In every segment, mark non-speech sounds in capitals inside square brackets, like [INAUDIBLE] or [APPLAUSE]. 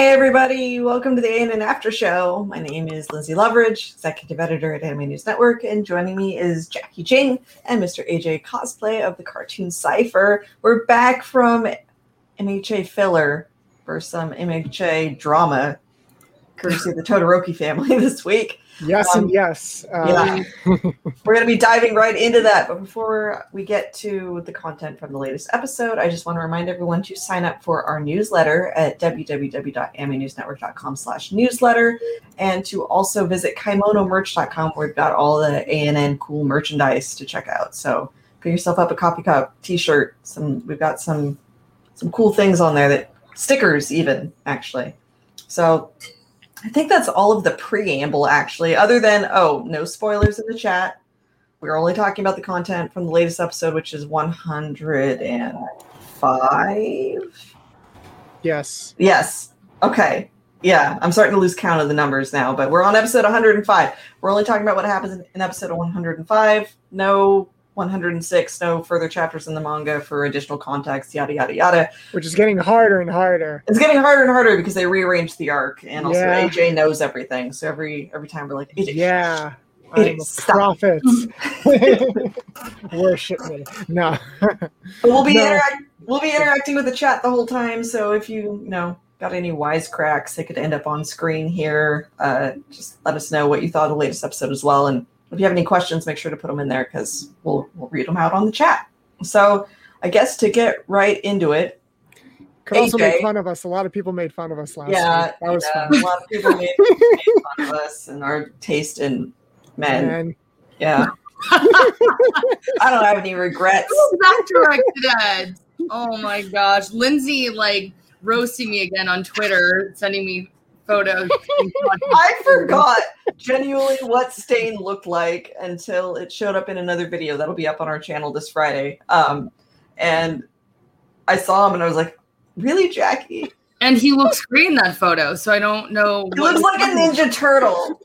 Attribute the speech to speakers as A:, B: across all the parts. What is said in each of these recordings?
A: Hey everybody, welcome to the ANN After Show. My name is Lindsay Loveridge, Executive Editor at Anime News Network, and joining me is Jacki Jing and Mr. AJ Cosplay of the Cartoon Cipher. We're back from MHA filler for some MHA drama, courtesy of the Todoroki family [LAUGHS] this week.
B: Yes
A: Um,
B: and yes. Um,
A: yeah. [LAUGHS] We're going to be diving right into that. But before we get to the content from the latest episode, I just want to remind everyone to sign up for our newsletter at www.animenewsnetwork.com slash newsletter and to also visit kimonomerch.com where we've got all the ANN cool merchandise to check out. So pick yourself up a coffee cup, t-shirt. Some We've got some some cool things on there that stickers even actually. So I think that's all of the preamble, actually, other than, oh, no spoilers in the chat. We're only talking about the content from the latest episode, which is 105.
B: yes.
A: Yes. Okay. Yeah, I'm starting to lose count of the numbers now, but we're on episode 105. We're only talking about what happens in- episode 105. No 106, no further chapters in the manga for additional context, yada, yada, yada.
B: Which is getting harder and harder.
A: It's getting harder and harder because they rearranged the arc, and also
B: Yeah.
A: AJ knows everything. So every every time we're like, AJ,
B: Yeah.
A: It
B: a prophet. [LAUGHS] [LAUGHS] Worship me. No.
A: But we'll be
B: No.
A: interact- we'll be interacting with the chat the whole time. So if you you know got any wisecracks, they could end up on screen here. Uh, just let us know what you thought of the latest episode as well. And if you have any questions, make sure to put them in there because we'll we'll read them out on the chat. So I guess to get right into it,
B: Could also make fun of us. A lot of people made fun of us last
A: yeah,
B: week. That was
A: yeah,
B: fun.
A: a lot of people made, made fun of us and our taste in men.
B: And
A: Yeah. [LAUGHS] I don't have any regrets.
C: that directed at. Oh my gosh. Lindsay like roasting me again on Twitter, sending me photos. [LAUGHS]
A: I forgot genuinely what stain looked like until it showed up in another video that'll be up on our channel this Friday. Um, and I saw him and I was like, "Really, Jackie?
C: and he looks great in that photo. So I don't know.
A: He looks like a ninja turtle.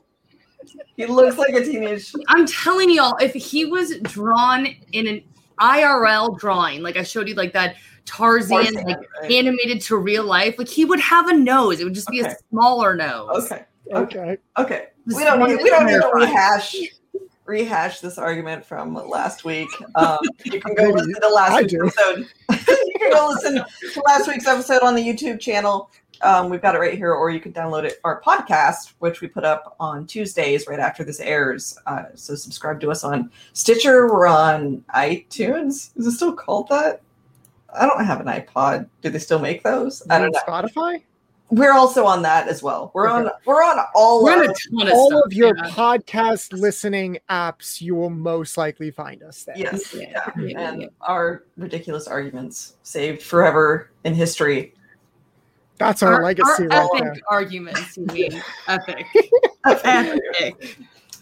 A: He looks like a teenage."
C: I'm telling y'all, if he was drawn in an IRL drawing, like I showed you, like that Tarzan,
A: Tarzan,
C: like
A: right.
C: animated to real life, like he would have a nose. It would just be
A: Okay.
C: a smaller nose.
A: Okay,
B: okay.
A: okay.
C: This
A: We don't
C: one
A: need. We don't need to rehash rehash this argument from last week. Um, you can go [LAUGHS] listen to last
B: I
A: week's
B: do.
A: episode. [LAUGHS] you can go listen to last week's episode on the YouTube channel. Um, we've got it right here, or you can download it our podcast, which we put up on Tuesdays right after this airs. Uh, so subscribe to us on Stitcher. We're on iTunes. Is it still called that? I don't have an iPod. Do they still make those? I don't know.
B: Spotify?
A: We're also on that as well. We're on. We're on all.
C: We're
A: of
C: on a of
B: All
C: stuff,
B: of your
C: yeah.
B: podcast listening apps, you will most likely find us there.
A: Yes,
C: Yeah,
A: yeah,
C: yeah,
A: and
C: yeah.
A: our ridiculous arguments saved forever in history.
B: That's our, legacy
C: our
B: right
C: epic
B: there.
C: arguments. You mean [LAUGHS] [LAUGHS] epic? epic.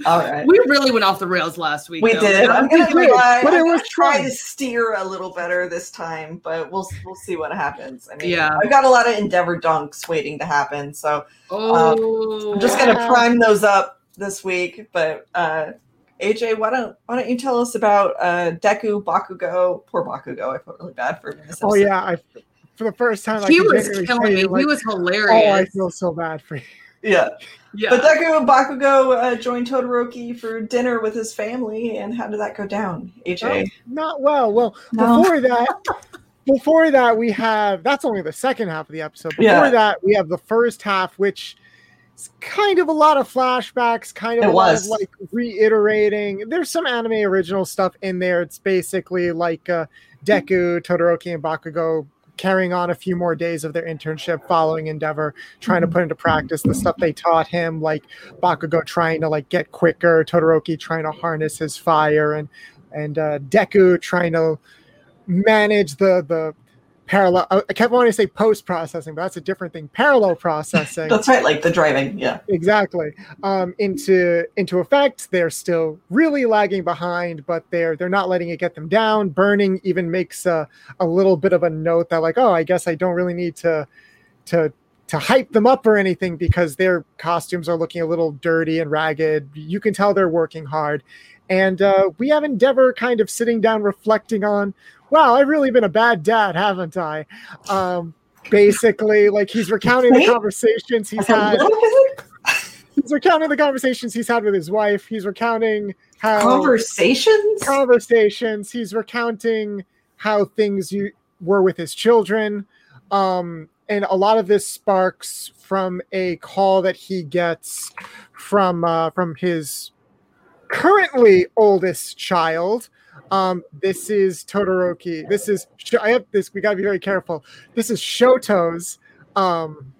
A: All [LAUGHS] right,
C: We really went off the rails last week.
A: we
C: though.
A: did. I'm gonna try.
B: but it
A: gonna
B: was
A: try to steer a little better this time, but we'll we'll see what happens. I mean,
C: Yeah.
A: I've got a lot of Endeavor dunks waiting to happen, so
C: Oh,
A: I'm just gonna
B: Wow.
A: prime those up this week. But uh, AJ, why don't why don't you tell us about uh, Deku Bakugo? Poor Bakugo. I felt really bad for him this
B: Oh yeah, I for the first time
C: he
B: could
C: was killing me.
B: like,
C: he was hilarious.
B: Oh, I feel so bad for you.
A: Yeah.
C: Yeah.
A: But Deku and Bakugo uh, joined Todoroki for dinner with his family, and how did that go down, AJ?
B: Not well. Well,
A: No.
B: before that, [LAUGHS] before that, we have that's only the second half of the episode. Before
A: Yeah.
B: that, we have the first half, which is kind of a lot of flashbacks, kind of
A: It
B: a lot of like reiterating. There's some anime original stuff in there. It's basically like uh, Deku, Todoroki, and Bakugo carrying on a few more days of their internship following Endeavor, trying to put into practice the stuff they taught him, like Bakugo trying to like get quicker, Todoroki trying to harness his fire, and and uh, Deku trying to manage the the parallel. I kept wanting to say post processing, but that's a different thing. Parallel processing
A: That's right, like the driving. Yeah.
B: exactly um, into into effect. They're still really lagging behind, but they're they're not letting it get them down. Burnin even makes a, a little bit of a note that like, oh, I guess I don't really need to to to hype them up or anything because their costumes are looking a little dirty and ragged. You can tell they're working hard. And uh, we have Endeavor kind of sitting down reflecting on, wow, I've really been a bad dad, haven't I? Um, basically, like he's recounting the conversations he's had he's recounting the conversations he's had with his wife. He's recounting how
A: Conversations?
B: conversations. He's recounting how things you were with his children. Um, and a lot of this sparks from a call that he gets from uh, from his currently oldest child. Um, this is Todoroki. This is I have this. We gotta be very careful. This is Shoto's. Um,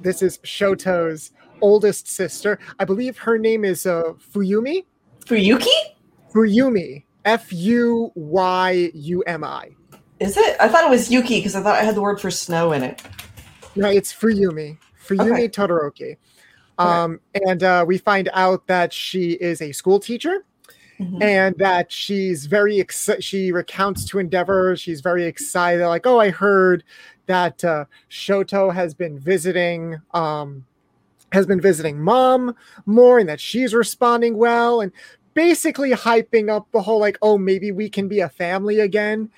B: this is Shoto's oldest sister. I believe her name is uh, Fuyumi.
A: Fuyuki?
B: Fuyumi. F U Y U M I.
A: Is it? I thought it was Yuki because I thought I had the word for snow in it.
B: No, it's Fuyumi. Fuyumi
A: Okay.
B: Todoroki. Um, and uh, we find out that she is a school teacher
A: Mhm.
B: and that she's very excited. She recounts to Endeavor, she's very excited, like, oh, I heard that uh, Shoto has been visiting. Um, has been visiting mom more and that she's responding well and basically hyping up the whole like oh maybe we can be a family again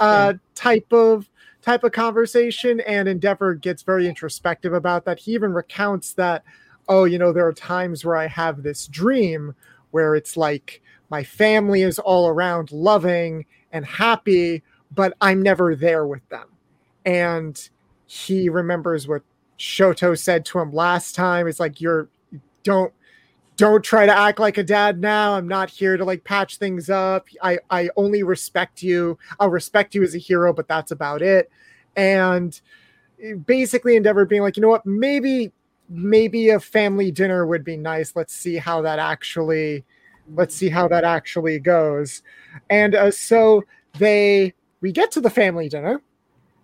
B: uh type of type of conversation and endeavor gets very introspective about that he even recounts that oh you know there are times where i have this dream where it's like my family is all around loving and happy but i'm never there with them. And he remembers what shoto said to him last time. It's like you're don't don't try to act like a dad now. I'm not here to like patch things up. I i only respect you. I'll respect you as a hero but that's about it. And basically endeavor being like you know what? Maybe maybe a family dinner would be nice. Let's see how that actually let's see how that actually goes. And uh, so they we get to the family dinner.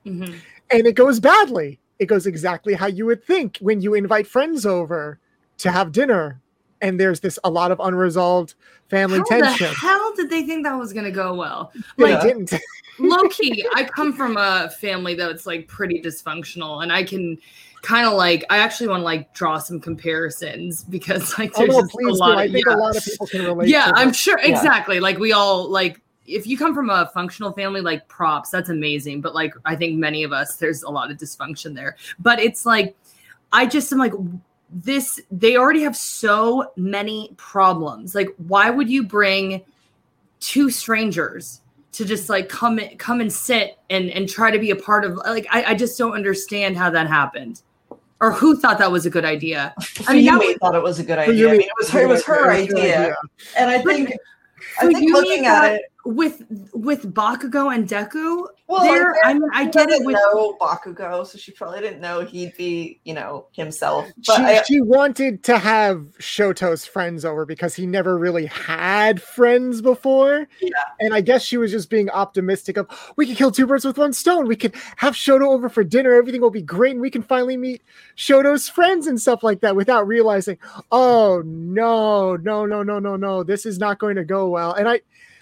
C: Mhm.
B: and it goes badly. It goes exactly how you would think when you invite friends over to have dinner. And there's this a lot of unresolved family
C: How
B: tension.
C: the hell did they think that was gonna go well?
B: they
A: Yeah.
B: didn't.
C: Low key, I come from a family that's like pretty dysfunctional, and I can kind of like I actually want to like draw some comparisons [LAUGHS] because like
B: oh
C: there's
B: no
C: just a
B: please do
C: lot
B: i think
C: yeah.
B: a lot of people can relate
C: yeah i'm
B: this.
C: sure
A: Yeah.
C: exactly like we all like if you come from a functional family like props that's amazing but like i think many of us there's a lot of dysfunction there but it's like i just am like this they already have so many problems like why would you bring two strangers to just like come come and sit and and try to be a part of like I, I just don't understand how that happened or who thought that was a good idea [LAUGHS] I mean, that
A: Fuyumi
C: was-
A: thought it was a good idea. I mean, it was her, it was her idea. And I
C: But
A: think, I think looking at it,
C: with with Bakugo and Deku,
A: well,
C: there I mean I
A: she
C: get it
A: doesn't
C: with
A: know Bakugo, so she probably didn't know he'd be, you know, himself. But
B: she,
A: I,
B: she wanted to have Shoto's friends over because he never really had friends before.
A: Yeah.
B: And I guess she was just being optimistic of we could kill two birds with one stone. We could have Shoto over for dinner. Everything will be great. And we can finally meet Shoto's friends and stuff like that without realizing, oh no, no, no, no, no, no. This is not going to go well. And I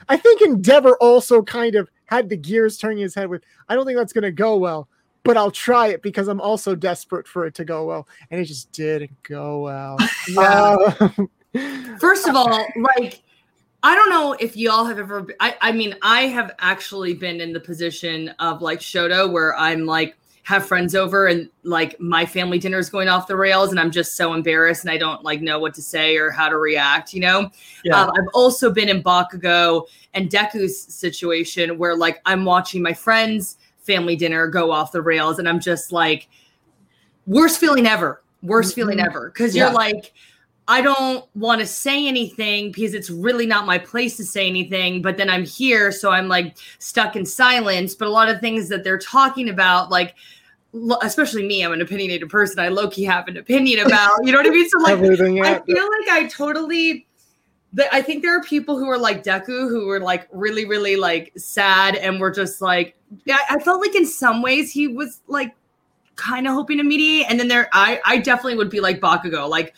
B: I think Endeavor also kind of had the gears turning his head with, I don't think that's gonna go well but I'll try it because I'm also desperate for it to go well. And it just didn't go well. [LAUGHS]
C: Yeah.
B: Uh, [LAUGHS]
C: First of [LAUGHS] all, like I don't know if y'all have ever I I mean I have actually been in the position of like Shoto where I'm like have friends over and like my family dinner is going off the rails and I'm just so embarrassed and I don't like know what to say or how to react, you know?
A: Yeah.
C: Um, I've also been in Bakugo and Deku's situation where like I'm watching my friends' family dinner go off the rails and I'm just like, worst feeling ever, worst feeling ever. Cause
A: Yeah.
C: you're like, I don't want to say anything because it's really not my place to say anything. But then I'm here, so I'm like stuck in silence. But a lot of things that they're talking about, like, especially me, I'm an opinionated person. I low key have an opinion about, you know what I mean? So, like,
B: Everything.
C: I feel like I totally. I think there are people who are like Deku who were like really, really like sad and were just like, yeah, I felt like in some ways he was like kind of hoping to mediate. And then there, I, I definitely would be like Bakugo, like,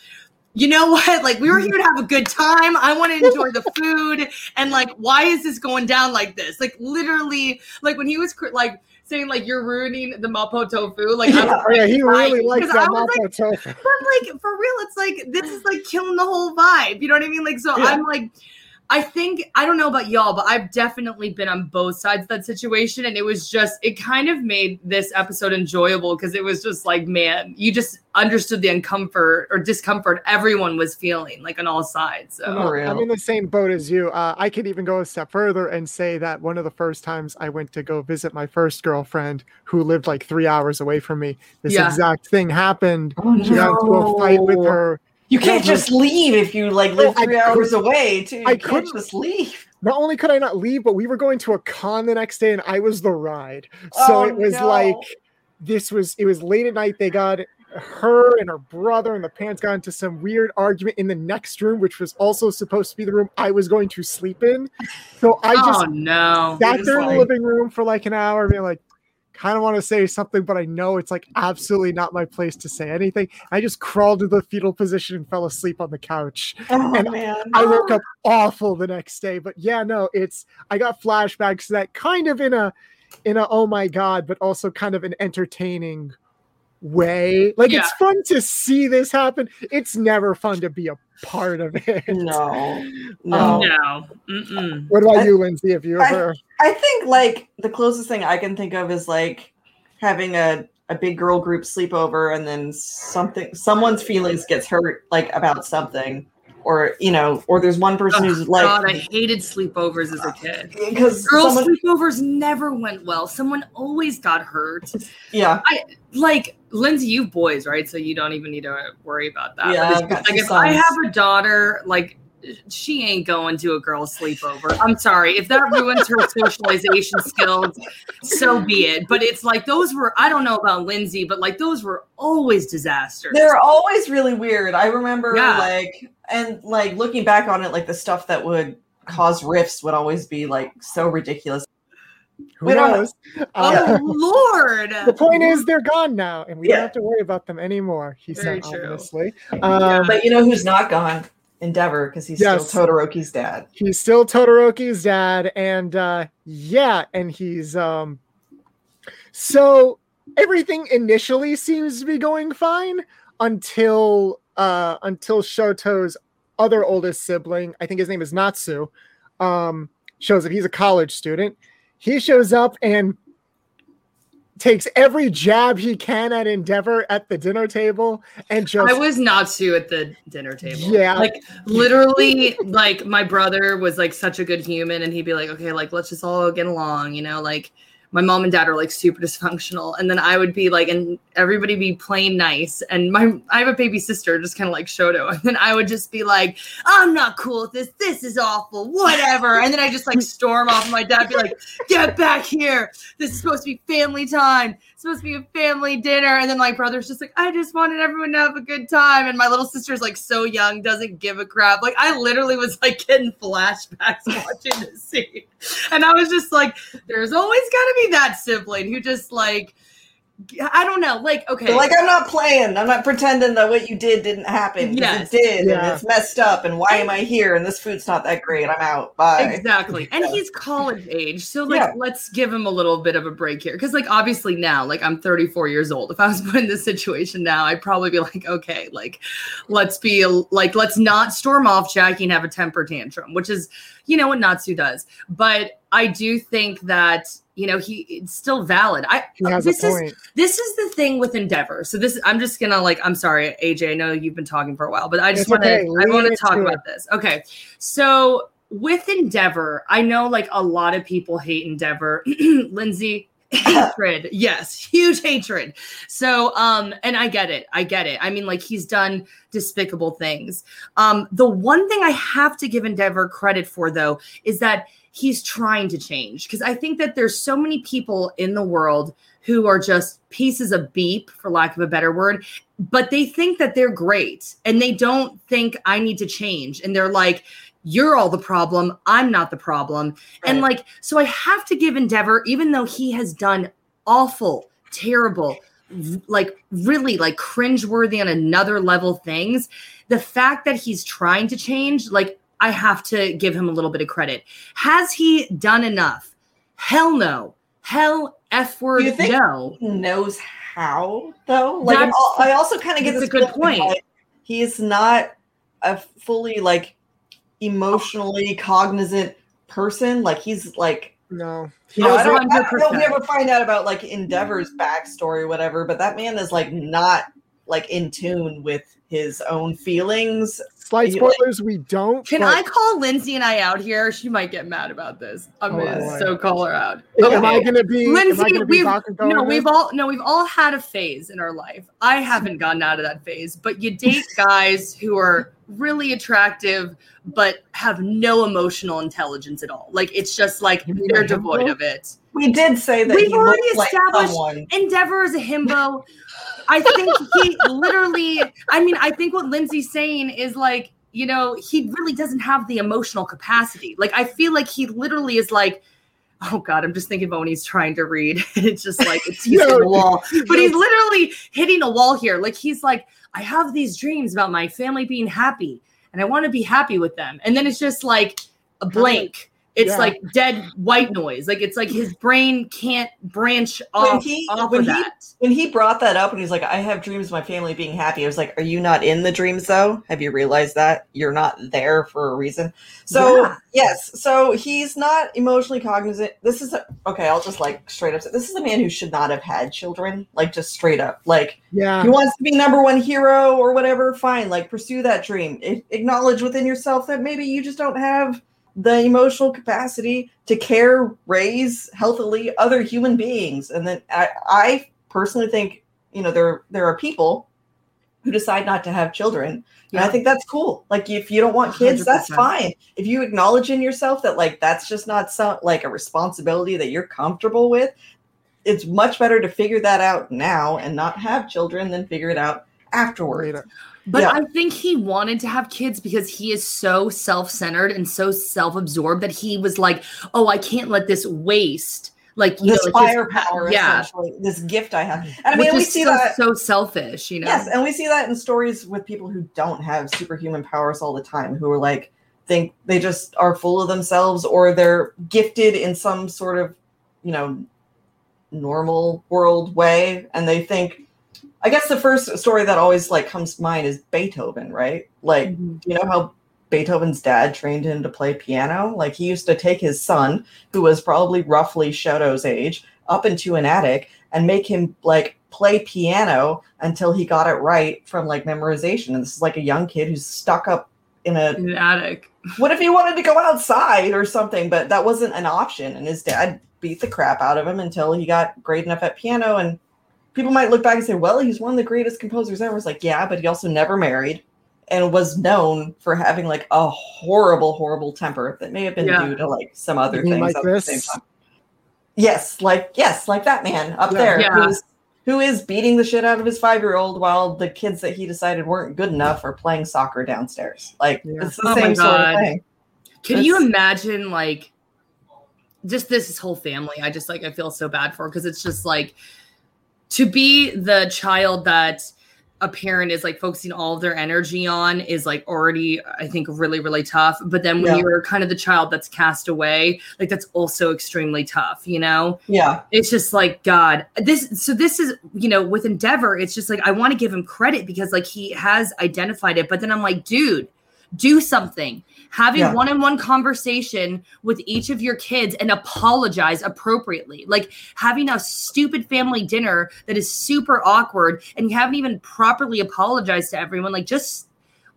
C: you know what? Like, we were here to have a good time. I want to enjoy the food. And like, why is this going down like this? Like, literally, like when he was like saying, like, you're ruining the Mapo tofu. Like, was
B: Oh, yeah, he really likes that
C: was like,
B: Mapo tofu.
C: but like for real, it's like this is like killing the whole vibe. You know what I mean? Like, so
A: Yeah.
C: I'm like, I think I don't know about y'all, but I've definitely been on both sides of that situation, and it was just it kind of made this episode enjoyable because it was just like, man, you just understood the uncomfort or discomfort everyone was feeling, like on all sides. So.
A: For real.
B: I'm in the same boat as you. Uh, I could even go a step further and say that one of the first times I went to go visit my first girlfriend, who lived like three hours away from me, this
C: Yeah.
B: exact thing happened.
A: Oh,
B: She got into a fight with her.
A: You can't
B: Yeah,
A: just leave if you like live
B: I
A: three
B: couldn't-
A: hours away. Too. You
B: I couldn't-
A: just leave.
B: Not only could I not leave, but we were going to a con the next day, and I was the ride. So
A: Oh,
B: it was
A: no.
B: like this was. It was late at night. They got her and her brother and the parents got into some weird argument in the next room, which was also supposed to be the room I was going to sleep in. So I oh, just
C: oh no!
B: sat there in the living room for like an hour, being like, kind of want to say something, but I know it's like absolutely not my place to say anything. I just crawled to the fetal position and fell asleep on the couch.
A: Oh
B: And
A: man.
B: I woke up [GASPS] awful the next day, but yeah, no, it's I got flashbacks to that kind of in a in a oh my god, but also kind of an entertaining way. Like it's fun to see this happen. It's never fun to be a part of it.
A: No. [LAUGHS] No.
B: Um,
C: no. Mm-mm.
B: What about
A: I-
B: you, Lindsay? If you ever
A: I think like the closest thing I can think of is like having a, a big girl group sleepover and then something someone's feelings gets hurt like about something or you know or there's one person
C: Oh,
A: who's
C: God, I hated sleepovers as a kid.
A: because
C: Girl
A: someone,
C: sleepovers never went well. Someone always got hurt.
A: yeah I
C: Like Lindsay, you boys, right? So you don't even need to worry about that.
A: Yeah, I've got
C: just like if I have a daughter, like she ain't going to a girl sleepover. I'm sorry. If that ruins her [LAUGHS] socialization skills, so be it. But it's like those were I don't know about Lindsay, but like those were always disasters.
A: they're always really weird i remember
C: Yeah.
A: like and like looking back on it like the stuff that would cause rifts would always be like so ridiculous
B: who
A: don't-
B: knows?
C: oh
B: Uh, [LAUGHS]
C: Lord.
B: the point is they're gone now, and we
A: Yeah.
B: don't have to worry about them anymore. He
C: Very
B: said
C: true.
B: ominously. Um,
A: but you know who's not gone endeavor because he's
B: Yes.
A: still todoroki's dad
B: he's still Todoroki's dad, and uh, yeah, and he's um. So everything initially seems to be going fine until uh until Shoto's other oldest sibling, I think his name is Natsu, um, shows up. He's a college student. He shows up and takes every jab he can at Endeavor at the dinner table and just
C: I was not Natsu at the dinner table.
B: Yeah.
C: Like literally, like my brother was like such a good human and he'd be like, okay, like let's just all get along, you know, like my mom and dad are like super dysfunctional. And then I would be like, and everybody be playing nice. And my I have a baby sister, just kind of like Shoto. And then I would just be like, I'm not cool with this. This is awful. Whatever. And then I just like storm off and my dad be like, get back here. This is supposed to be family time. It's supposed to be a family dinner. And then my brother's just like, I just wanted everyone to have a good time. And my little sister's like so young, doesn't give a crap. Like I literally was like getting flashbacks [LAUGHS] watching this scene. And I was just like, there's always gotta be that sibling who just like I don't know, like okay.
A: They're like, I'm not playing. I'm not pretending that what you did didn't happen.
C: Yes.
A: It did.
B: Yeah.
A: And it's messed up. And why am I here? And this food's not that great. I'm out. Bye.
C: Exactly. And
A: Yeah.
C: he's college age. So like
A: Yeah.
C: let's give him a little bit of a break here. Cause like obviously now, like I'm 34 years old. If I was [LAUGHS] put in this situation now, I'd probably be like, okay, like let's be like let's not storm off Jackie and have a temper tantrum, which is you know what Natsu does. But I do think that you know he it's still valid. I this is this is the thing with Endeavor. So this I'm just gonna like I'm sorry, AJ. I know you've been talking for a while, but I just want to
B: okay.
C: I want to talk
B: it.
C: about this. Okay, so with Endeavor, I know like a lot of people hate Endeavor. [CLEARS THROAT] Lindsay, [COUGHS] hatred, yes, huge hatred. So um, and I get it, I get it. I mean, like he's done despicable things. Um, the one thing I have to give Endeavor credit for though is that he's trying to change because I think that there's so many people in the world who are just pieces of beep, for lack of a better word, but they think that they're great and they don't think I need to change. And they're like, you're all the problem. I'm not the problem. And like, so I have to give Endeavor, even though he has done awful, terrible, like really like cringeworthy on another level things, the fact that he's trying to change, like, I have to give him a little bit of credit. Has he done enough? Hell no. Hell F word
A: You think-
C: no.
A: He knows how though. Like
C: That's-
A: I also kind of get
C: that's
A: this
C: a good point.
A: like He's not a fully like emotionally cognizant person. Like he's like
B: No, he
A: you know, I
B: doesn't.
A: don't, I don't know if we
C: 100%.
A: ever find out about like Endeavor's backstory or whatever, but that man is like not like in tune with his own feelings.
B: Slight spoilers. We don't.
C: Can
B: but
C: I call Lindsay and I out here? She might get mad about this. I'm
B: Oh,
C: gonna
B: boy.
C: so call her out.
B: Am I gonna be?
C: Lindsay,
B: gonna be
C: we've
B: Bakugo
C: no, we've all no, we've all had a phase in our life. I haven't gotten out of that phase, but you date [LAUGHS] guys who are really attractive but have no emotional intelligence at all. Like it's just like
B: You mean
C: they're devoid of it.
A: We did say that
C: We've already
A: looks like
C: established-
A: someone.
C: Endeavor is a himbo. [LAUGHS] I think he literally, I mean, I think what Lindsay's saying is like, you know, he really doesn't have the emotional capacity. Like, I feel like he literally is like, oh God, I'm just thinking about when he's trying to read. [LAUGHS] it's just like, it's [LAUGHS] he's
B: No.
C: hitting a wall. But he's [LAUGHS] literally hitting a wall here. Like, he's like, I have these dreams about my family being happy and I want to be happy with them. And then it's just like a blank. It's
B: Yeah.
C: like dead white noise. Like it's like his brain can't branch off, when
A: he-
C: off
A: when
C: of
A: he-
C: that.
A: When he brought that up and he's like, I have dreams of my family being happy, I was like, Are you not in the dreams though? Have you realized that? You're not there for a reason. So,
C: Yeah.
A: yes, so he's not emotionally cognizant. This is, a, okay, I'll just like straight up say, this is a man who should not have had children, like just straight up. Like,
B: Yeah.
A: he wants to be number one hero or whatever, fine, like pursue that dream. A- acknowledge within yourself that maybe you just don't have the emotional capacity to care, raise healthily other human beings. And then I, I personally think, you know, there there are people who decide not to have children. And I think that's cool. Like if you don't want kids, that's
C: 100%.
A: fine. If you acknowledge in yourself that like that's just not some like a responsibility that you're comfortable with, it's much better to figure that out now and not have children than figure it out afterwards.
B: Later.
C: But
A: Yeah.
C: I think he wanted to have kids because he is so self-centered and so self-absorbed that he was like, "Oh, I can't let this waste." Like you
A: This
C: know, like his-
A: firepower,
C: yeah,
A: essentially, this gift I have. And I mean, we see
C: so,
A: that.
C: so selfish, you know.
A: Yes, and we see that in stories with people who don't have superhuman powers all the time, who are like think they just are full of themselves or they're gifted in some sort of, you know, normal world way and they think I guess the first story that always like comes to mind is Beethoven, right? Like
C: Mhm.
A: you know how Beethoven's dad trained him to play piano? Like he used to take his son, who was probably roughly Shoto's age, up into an attic and make him like play piano until he got it right from like memorization. And this is like a young kid who's stuck up in a
C: in the attic. [LAUGHS]
A: what if he wanted to go outside or something, but that wasn't an option. And his dad beat the crap out of him until he got great enough at piano. And people might look back and say, well, he's one of the greatest composers ever. It's like, yeah, but he also never married and was known for having like a horrible, horrible temper that may have been
C: Yeah.
A: due to like some other
B: You
A: things
B: like
A: at the same time. Yes, like yes, like that man up
B: Yeah.
A: there
C: Yeah.
A: who's who is beating the shit out of his five year old while the kids that he decided weren't good enough are playing soccer downstairs. Like
B: Yeah.
A: it's the
C: Oh
A: same sort of
C: God.
A: thing.
C: Can you imagine like just this whole family? I just like I feel so bad for because it's just like to be the child that a parent is like focusing all of their energy on is like already I think really really tough. But then when
A: Yeah.
C: you're kind of the child that's cast away, like that's also extremely tough, you know?
A: Yeah.
C: it's just like god this so this is you know with endeavor it's just like i want to give him credit because like he has identified it but then i'm like dude do something. Have a
A: Yeah.
C: one-on-one conversation with each of your kids and apologize appropriately. Like having a stupid family dinner that is super awkward and you haven't even properly apologized to everyone. Like just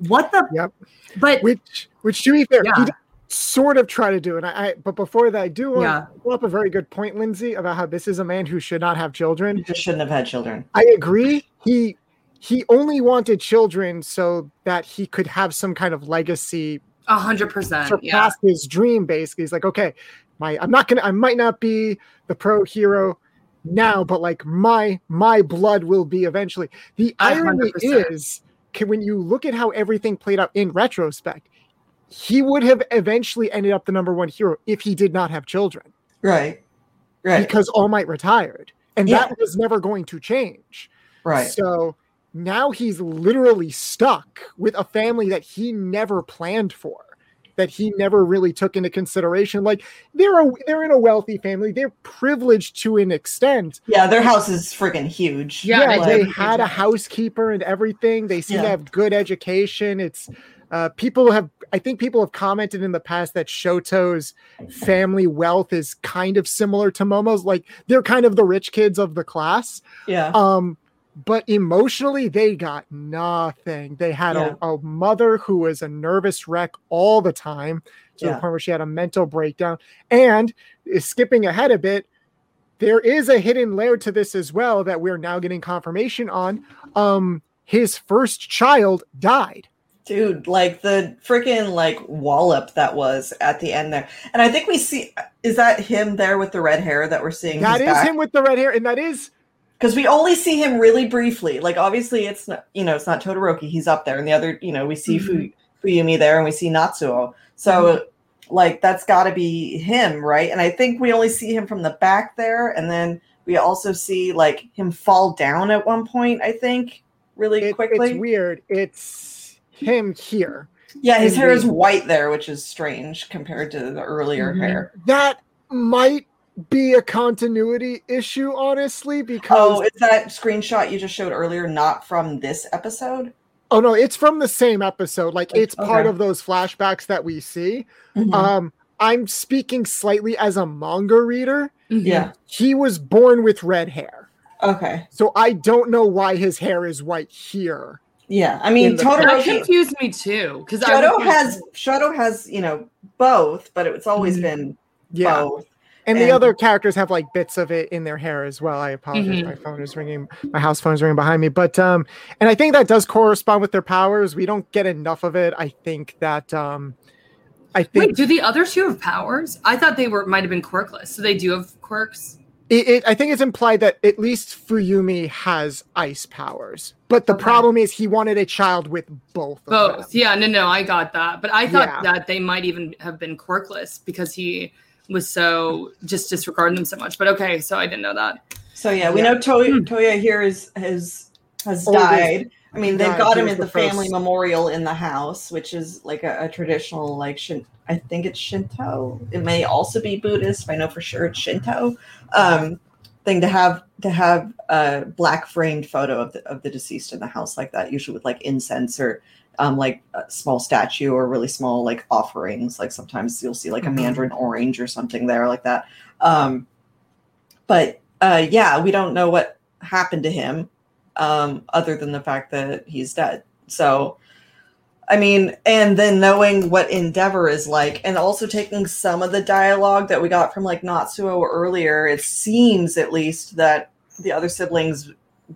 C: what the
B: Yep.
C: but
B: which which to be fair,
C: Yeah.
B: he sort of try to do. And I, I but before that, I do want
C: Yeah.
B: to pull up a very good point, Lindsay, about how this is a man who should not have children.
A: You just shouldn't have had children.
B: I agree. He he only wanted children so that he could have some kind of legacy
C: a hundred percent. Yeah.
B: surpass his dream basically he's like okay my i'm not gonna i might not be the pro hero now but like my my blood will be eventually the irony
C: hundred percent.
B: is can, when you look at how everything played out in retrospect he would have eventually ended up the number one hero if he did not have children
A: Right. Right.
B: because all might retired and
A: Yeah.
B: that was never going to change
A: right.
B: so now he's literally stuck with a family that he never planned for, that he never really took into consideration. Like they're a, they're in a wealthy family, they're privileged to an extent.
A: Yeah, their house is freaking huge.
C: Yeah,
B: Yeah,
C: they
B: they had a housekeeper and everything. They seem to have good education. It's uh, people have, I think people have commented in the past that Shoto's family wealth is kind of similar to Momo's. Like they're kind of the rich kids of the class.
A: Yeah.
B: Um, but emotionally, they got nothing. They had
A: Yeah.
B: a, a mother who was a nervous wreck all the time to the point where she had a mental breakdown. And uh, skipping ahead a bit, there is a hidden layer to this as well that we're now getting confirmation on. Um, his first child died.
A: Dude, like the freaking like wallop that was at the end there. And I think we see is that him there with the red hair that we're seeing?
B: That is him with the red hair, and that is
A: Because we only see him really briefly. Like obviously it's not you know, it's not Todoroki, he's up there. And the other, you know, we see Fu- Fuyumi there and we see Natsuo. So like that's gotta be him, right? And I think we only see him from the back there, and then we also see like him fall down at one point, I think, really
B: it-
A: quickly.
B: it's weird. It's him here.
A: Yeah, his hair is white there, which is strange compared to the earlier
C: Mhm.
A: hair.
B: That might be a continuity issue, honestly, because
A: Oh, is that screenshot you just showed earlier not from this episode?
B: Oh no, it's from the same episode. Like it's part of those flashbacks that we see.
A: Mhm.
B: Um, I'm speaking slightly as a manga reader.
C: Mhm.
A: yeah.
B: He was born with red hair.
A: Okay.
B: So I don't know why his hair is white here.
A: Yeah. I mean,
B: In the-
C: That confused me too. Because
A: Shoto has Shoto has you know both, but it's always
B: Mhm.
A: been
B: Yeah.
A: both.
B: And the other characters have like bits of it in their hair as well. I apologize.
C: Mhm.
B: My phone is ringing. My house phone is ringing behind me. But um, and I think that does correspond with their powers. We don't get enough of it. I think that um, I think
C: Wait, do the other two have powers? I thought they were might have been quirkless. So they do have quirks.
B: it, it I think it's implied that at least Fuyumi has ice powers. But the
C: Okay.
B: problem is he wanted a child with both. of
C: Both.
B: them.
C: Yeah, no, no, I got that. But I thought
B: Yeah.
C: that they might even have been quirkless because he was so just disregarding them so much. But okay, so I didn't know that.
A: So yeah, we
B: Yeah.
A: know Toya,
C: Hmm.
A: Toya here is has has
B: Oldest-
A: died. I mean, they've
B: died.
A: got him
B: was
A: in
B: the
A: the family
B: first.
A: memorial in the house, which is like a, a traditional like Shin. I think it's Shinto. It may also be Buddhist. I know for sure it's Shinto. Um, thing to have to have a black framed photo of the of the deceased in the house like that, usually with like incense or um, like a small statue or really small like offerings. Like sometimes you'll see like a mandarin orange or something there like that. Um, but uh, yeah, we don't know what happened to him um, other than the fact that he's dead. So, I mean, and then knowing what Endeavor is like, and also taking some of the dialogue that we got from like Natsuo earlier, it seems at least that the other siblings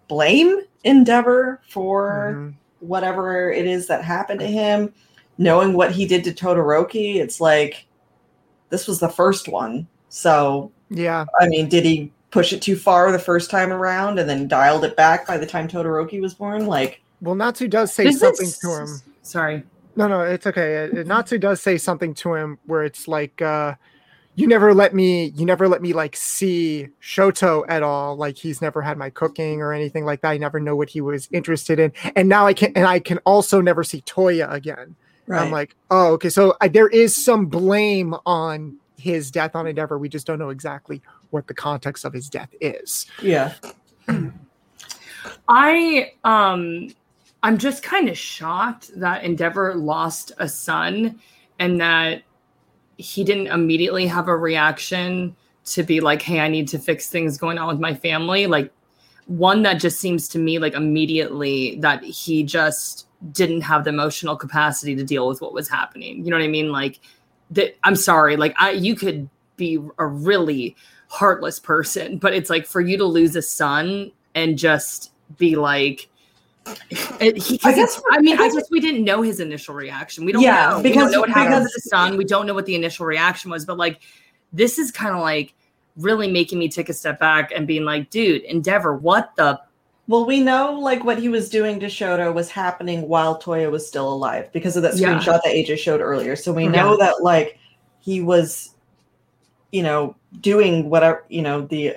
A: blame Endeavor for
B: Mhm.
A: Whatever it is that happened to him. Knowing what he did to Todoroki, it's like this was the first one. So,
B: Yeah.
A: I mean, did he push it too far the first time around and then dialed it back by the time Todoroki was born? Like,
B: Well, Natsu does say something
C: is-
B: to him.
C: Sorry.
B: No, no, it's okay. Uh, Natsu does say something to him where it's like, uh, you never let me, you never let me like see Shoto at all. Like he's never had my cooking or anything like that. I never know what he was interested in. And now I can, and I can also never see Toya again. I'm like, oh, okay. So I, there is some blame on his death on Endeavor. We just don't know exactly what the context of his death is.
A: yeah, [CLEARS THROAT]
C: I um I'm just kind of shocked that Endeavor lost a son and that he didn't immediately have a reaction to be like, hey, I need to fix things going on with my family. Like, one that just seems to me like immediately that he just didn't have the emotional capacity to deal with what was happening. You know what I mean? Like, that I'm sorry, like, I, you could be a really heartless person, but it's like for you to lose a son and just be like, it, he, I guess. I mean, I guess we didn't know his initial reaction. We don't
A: Yeah,
C: know.
A: because-
C: we don't know what happened to the son. We don't know what the initial reaction was. But like, this is kind of like really making me take a step back and being like, dude, Endeavor, what the?
A: Well, we know like what he was doing to Shoto was happening while Toya was still alive because of that
C: Yeah.
A: screenshot that AJ showed earlier. So we
C: Yeah.
A: know that like he was, you know, doing whatever, you know, the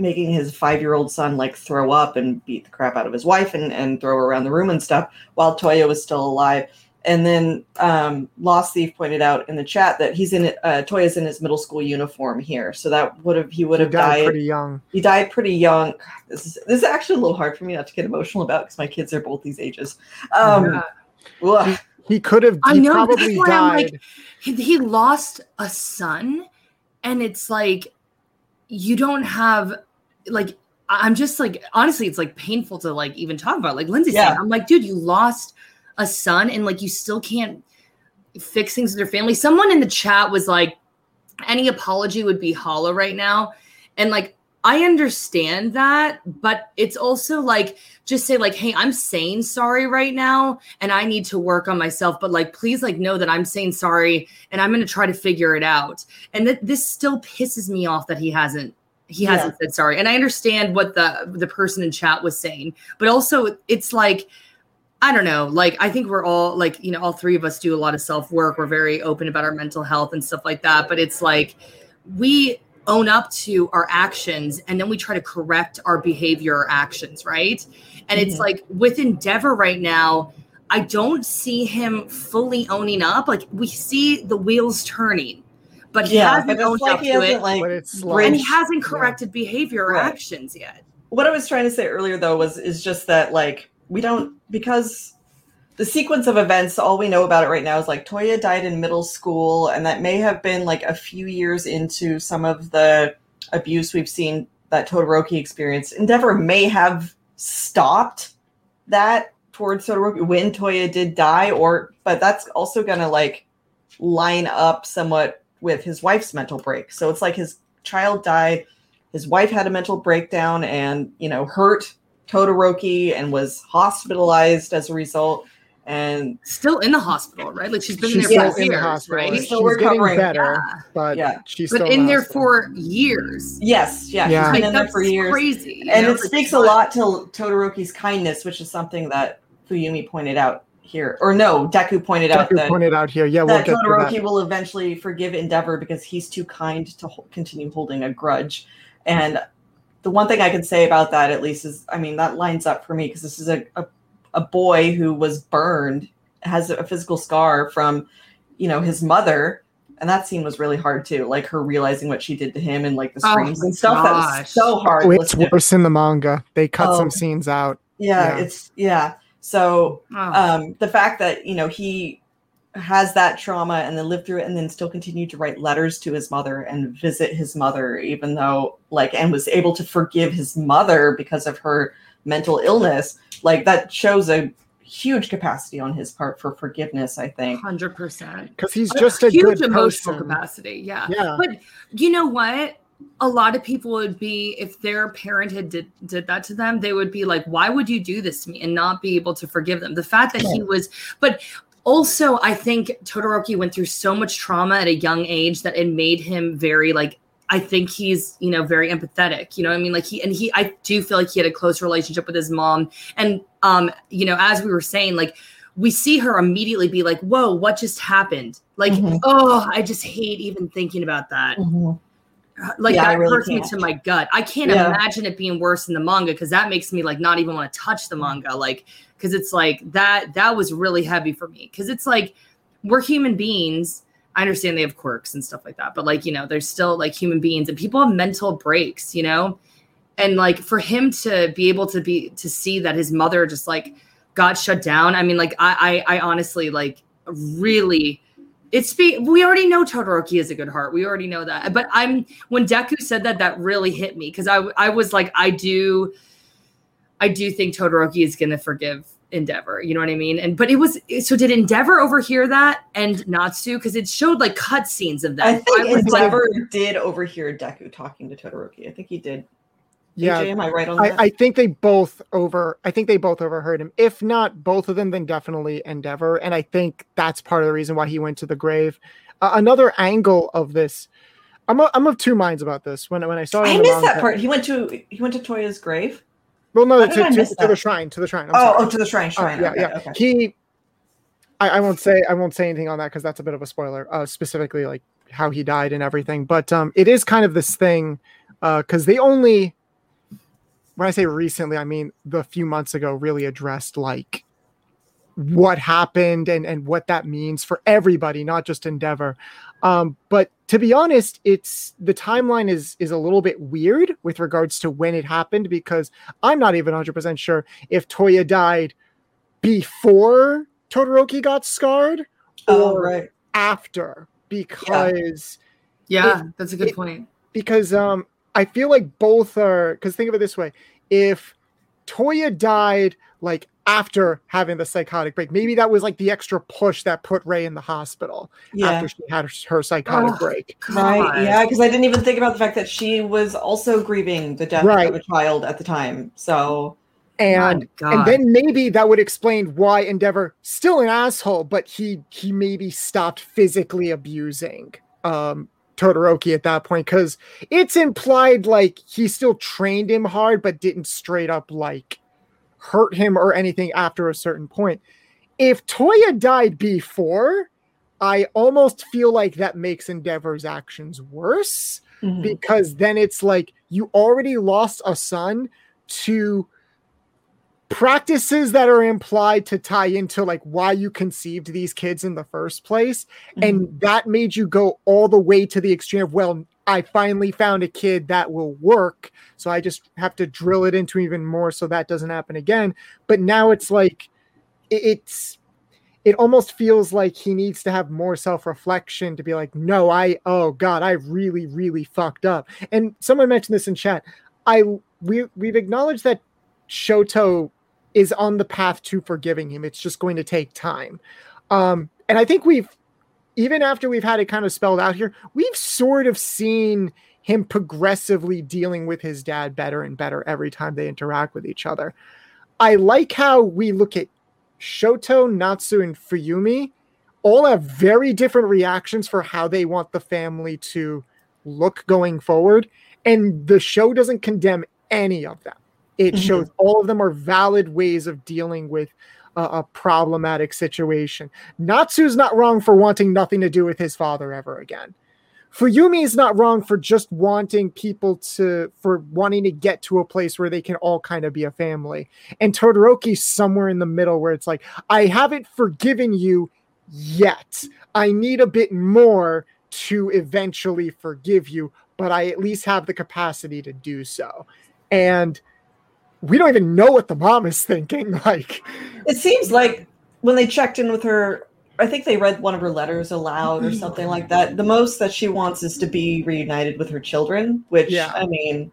A: making his five year old son like throw up and beat the crap out of his wife and, and throw her around the room and stuff while Toya was still alive. And then um, Lost Thief pointed out in the chat that he's in uh, Toya's in his middle school uniform here, so that would have he would have
B: died
A: died
B: pretty young.
A: he died pretty young. God, this is this is actually a little hard for me not to get emotional about because my kids are both these ages. Um,
C: Yeah.
A: ugh.
B: He could have.
C: I
B: He
C: know, that's
B: probably
C: why I'm like-
B: died.
C: he, he lost a son and it's like you don't have like i'm just like honestly it's like painful to like even talk about. Like lindsay
A: Yeah.
C: said i'm like dude you lost a son and like you still can't fix things with your family. Someone in the chat was like any apology would be hollow right now. And like i understand that but it's also like just say like hey i'm saying sorry right now and i need to work on myself but like please like know that i'm saying sorry and i'm going to try to figure it out. And that this still pisses me off that he hasn't he
A: Yeah.
C: hasn't said sorry. And i understand what the the person in chat was saying but also it's like i don't know like i think we're all like you know all three of us do a lot of self work we're very open about our mental health and stuff like that but it's like we own up to our actions and then we try to correct our behavior or actions right? And it's
A: Mhm.
C: like with endeavor right now i don't see him fully owning up. Like we see the wheels turning but he
A: yeah,
C: hasn't
A: but
C: owned
A: it's like
C: up
A: he
C: to
A: hasn't
C: it
A: like.
B: But it's
A: bridged-
C: and he hasn't
B: yeah.
C: corrected behavior or
A: Right.
C: actions yet
A: what I was trying to say earlier though was is just that like we don't because the sequence of events all we know about it right now is like Toya died in middle school and that may have been like a few years into some of the abuse we've seen that Todoroki experienced. Endeavor may have stopped that towards Todoroki when Toya did die or but that's also going to like line up somewhat with his wife's mental break. So it's like his child died his wife had a mental breakdown and you know hurt Todoroki and was hospitalized as a result. And
C: still in the hospital right like she's been
B: She's
C: there
B: still
C: for
B: in the
C: years
B: hospital.
C: right
A: She's
B: She's
A: still
B: getting
A: recovering.
B: better,
C: Yeah.
B: but
A: Yeah.
B: she's
C: but
B: still
C: in
B: the
C: there for years
A: yes, yeah,
B: Yeah.
A: she's been in there for years.
C: crazy
A: And
C: know?
A: it speaks a lot to Todoroki's kindness, which is something that Fuyumi pointed out here. Or no, Deku pointed out
B: Deku
A: that,
B: pointed out here. Yeah, we'll
A: that
B: get to
A: Todoroki
B: that.
A: will eventually forgive Endeavor because he's too kind to ho- continue holding a grudge. And the one thing I can say about that, at least, is I mean, that lines up for me because this is a, a, a boy who was burned, has a physical scar from, you know, his mother. And that scene was really hard too, like her realizing what she did to him and like the
C: Oh
A: screams
C: my
A: and stuff. That was so hard.
B: Oh, it's
A: listen to.
B: worse in the manga. They cut
A: Oh.
B: some scenes out.
A: Yeah,
B: Yeah.
A: it's yeah. So
C: Oh.
A: um the fact that you know he has that trauma and then lived through it and then still continued to write letters to his mother and visit his mother even though like and was able to forgive his mother because of her mental illness like that shows a huge capacity on his part for forgiveness i think
C: 100%
B: Because he's just a
C: huge
B: good
C: emotional
B: person.
C: capacity yeah
B: Yeah.
C: but you know what a lot of people would be if their parent had did, did that to them they would be like why would you do this to me? and not be able to forgive them. The fact that he was but also i think todoroki went through so much trauma at a young age that it made him very like i think he's you know very empathetic you know what i mean? Like he and he i do feel like he had a close relationship with his mom. And um you know as we were saying like we see her immediately be like whoa what just happened? Like
A: Mhm.
C: oh i just hate even thinking about that like
A: Yeah,
C: that
A: really
C: hurts me
A: can't.
C: to my gut. I can't
A: Yeah.
C: imagine it being worse in the manga because that makes me like not even want to touch the manga. Like, because it's like that that was really heavy for me. Because it's like we're human beings. I understand they have quirks and stuff like that, but like you know, they're still like human beings, and people have mental breaks, you know. And like for him to be able to be to see that his mother just like got shut down. I mean, like I I, I honestly like really it's we already know Todoroki is a good heart. We already know that. But I'm when Deku said that, that really hit me because I I was like, I do I do think Todoroki is gonna forgive Endeavor. You know what I mean? And but it was so did Endeavor overhear that and Natsu because it showed like cut scenes of that.
A: I think
C: was like-
A: Endeavor did overhear Deku talking to Todoroki. I think he did.
B: Yeah,
A: AJ, am I right on
B: I,
A: that?
B: I think they both over. I think they both overheard him. If not both of them, then definitely Endeavor. And I think that's part of the reason why he went to the grave. Uh, another angle of this, I'm i I'm of two minds about this. When when I saw
A: I missed that part. He went to he went to Toya's grave.
B: Well, no, to, to, to the shrine, to the shrine. I'm
A: Oh,
B: sorry.
A: oh, to the shrine.
B: Uh,
A: Shrine.
B: yeah,
A: okay,
B: yeah.
A: okay.
B: He, I, I won't say I won't say anything on that because that's a bit of a spoiler. Uh, specifically, like how he died and everything. But um, it is kind of this thing, because they only, when I say recently, I mean the few months ago, really addressed like what happened and and what that means for everybody, not just Endeavor. Um, but to be honest, it's the timeline is is a little bit weird with regards to when it happened because I'm not even 100 percent sure if Toya died before Todoroki got scarred
A: Oh,
B: or
A: right.
B: after because
C: yeah, that's a good
B: it-
C: point.
B: because um I feel like both are because think of it this way if Toya died like after having the psychotic break maybe that was like the extra push that put Rei in the hospital
A: Yeah.
B: after she had her, her psychotic
C: Oh,
B: break
A: Right.
C: God.
A: Yeah, because I didn't even think about the fact that she was also grieving the death
B: Right.
A: of a child at the time. So
B: and
C: My
B: and then maybe that would explain why Endeavor still an asshole but he he maybe stopped physically abusing um Todoroki at that point because it's implied like he still trained him hard but didn't straight up like hurt him or anything after a certain point. If Toya died before, I almost feel like that makes Endeavor's actions worse
A: mhm.
B: because then it's like you already lost a son to practices that are implied to tie into like why you conceived these kids in the first place mm-hmm. and that made you go all the way to the extreme of well i finally found a kid that will work so i just have to drill it into even more so that doesn't happen again. But now it's like it's it almost feels like he needs to have more self-reflection to be like no i oh god i really really fucked up. And someone mentioned this in chat. I we we've acknowledged that shoto is on the path to forgiving him. It's just going to take time. Um and i think we've even after we've had it kind of spelled out here we've sort of seen him progressively dealing with his dad better and better every time they interact with each other. I like how we look at shoto natsu and fuyumi all have very different reactions for how they want the family to look going forward and the show doesn't condemn any of them it
A: Mhm.
B: shows all of them are valid ways of dealing with a, a problematic situation natsu's not wrong for wanting nothing to do with his father ever again Fuyumi is not wrong for just wanting people to for wanting to get to a place where they can all kind of be a family. And Todoroki's somewhere in the middle where it's like, I haven't forgiven you yet. I need a bit more to eventually forgive you, but I at least have the capacity to do so. And we don't even know what the mom is thinking. [LAUGHS] Like,
A: it seems like when they checked in with her, I think they read one of her letters aloud or something like that. The most that she wants is to be reunited with her children, which
B: Yeah.
A: I mean,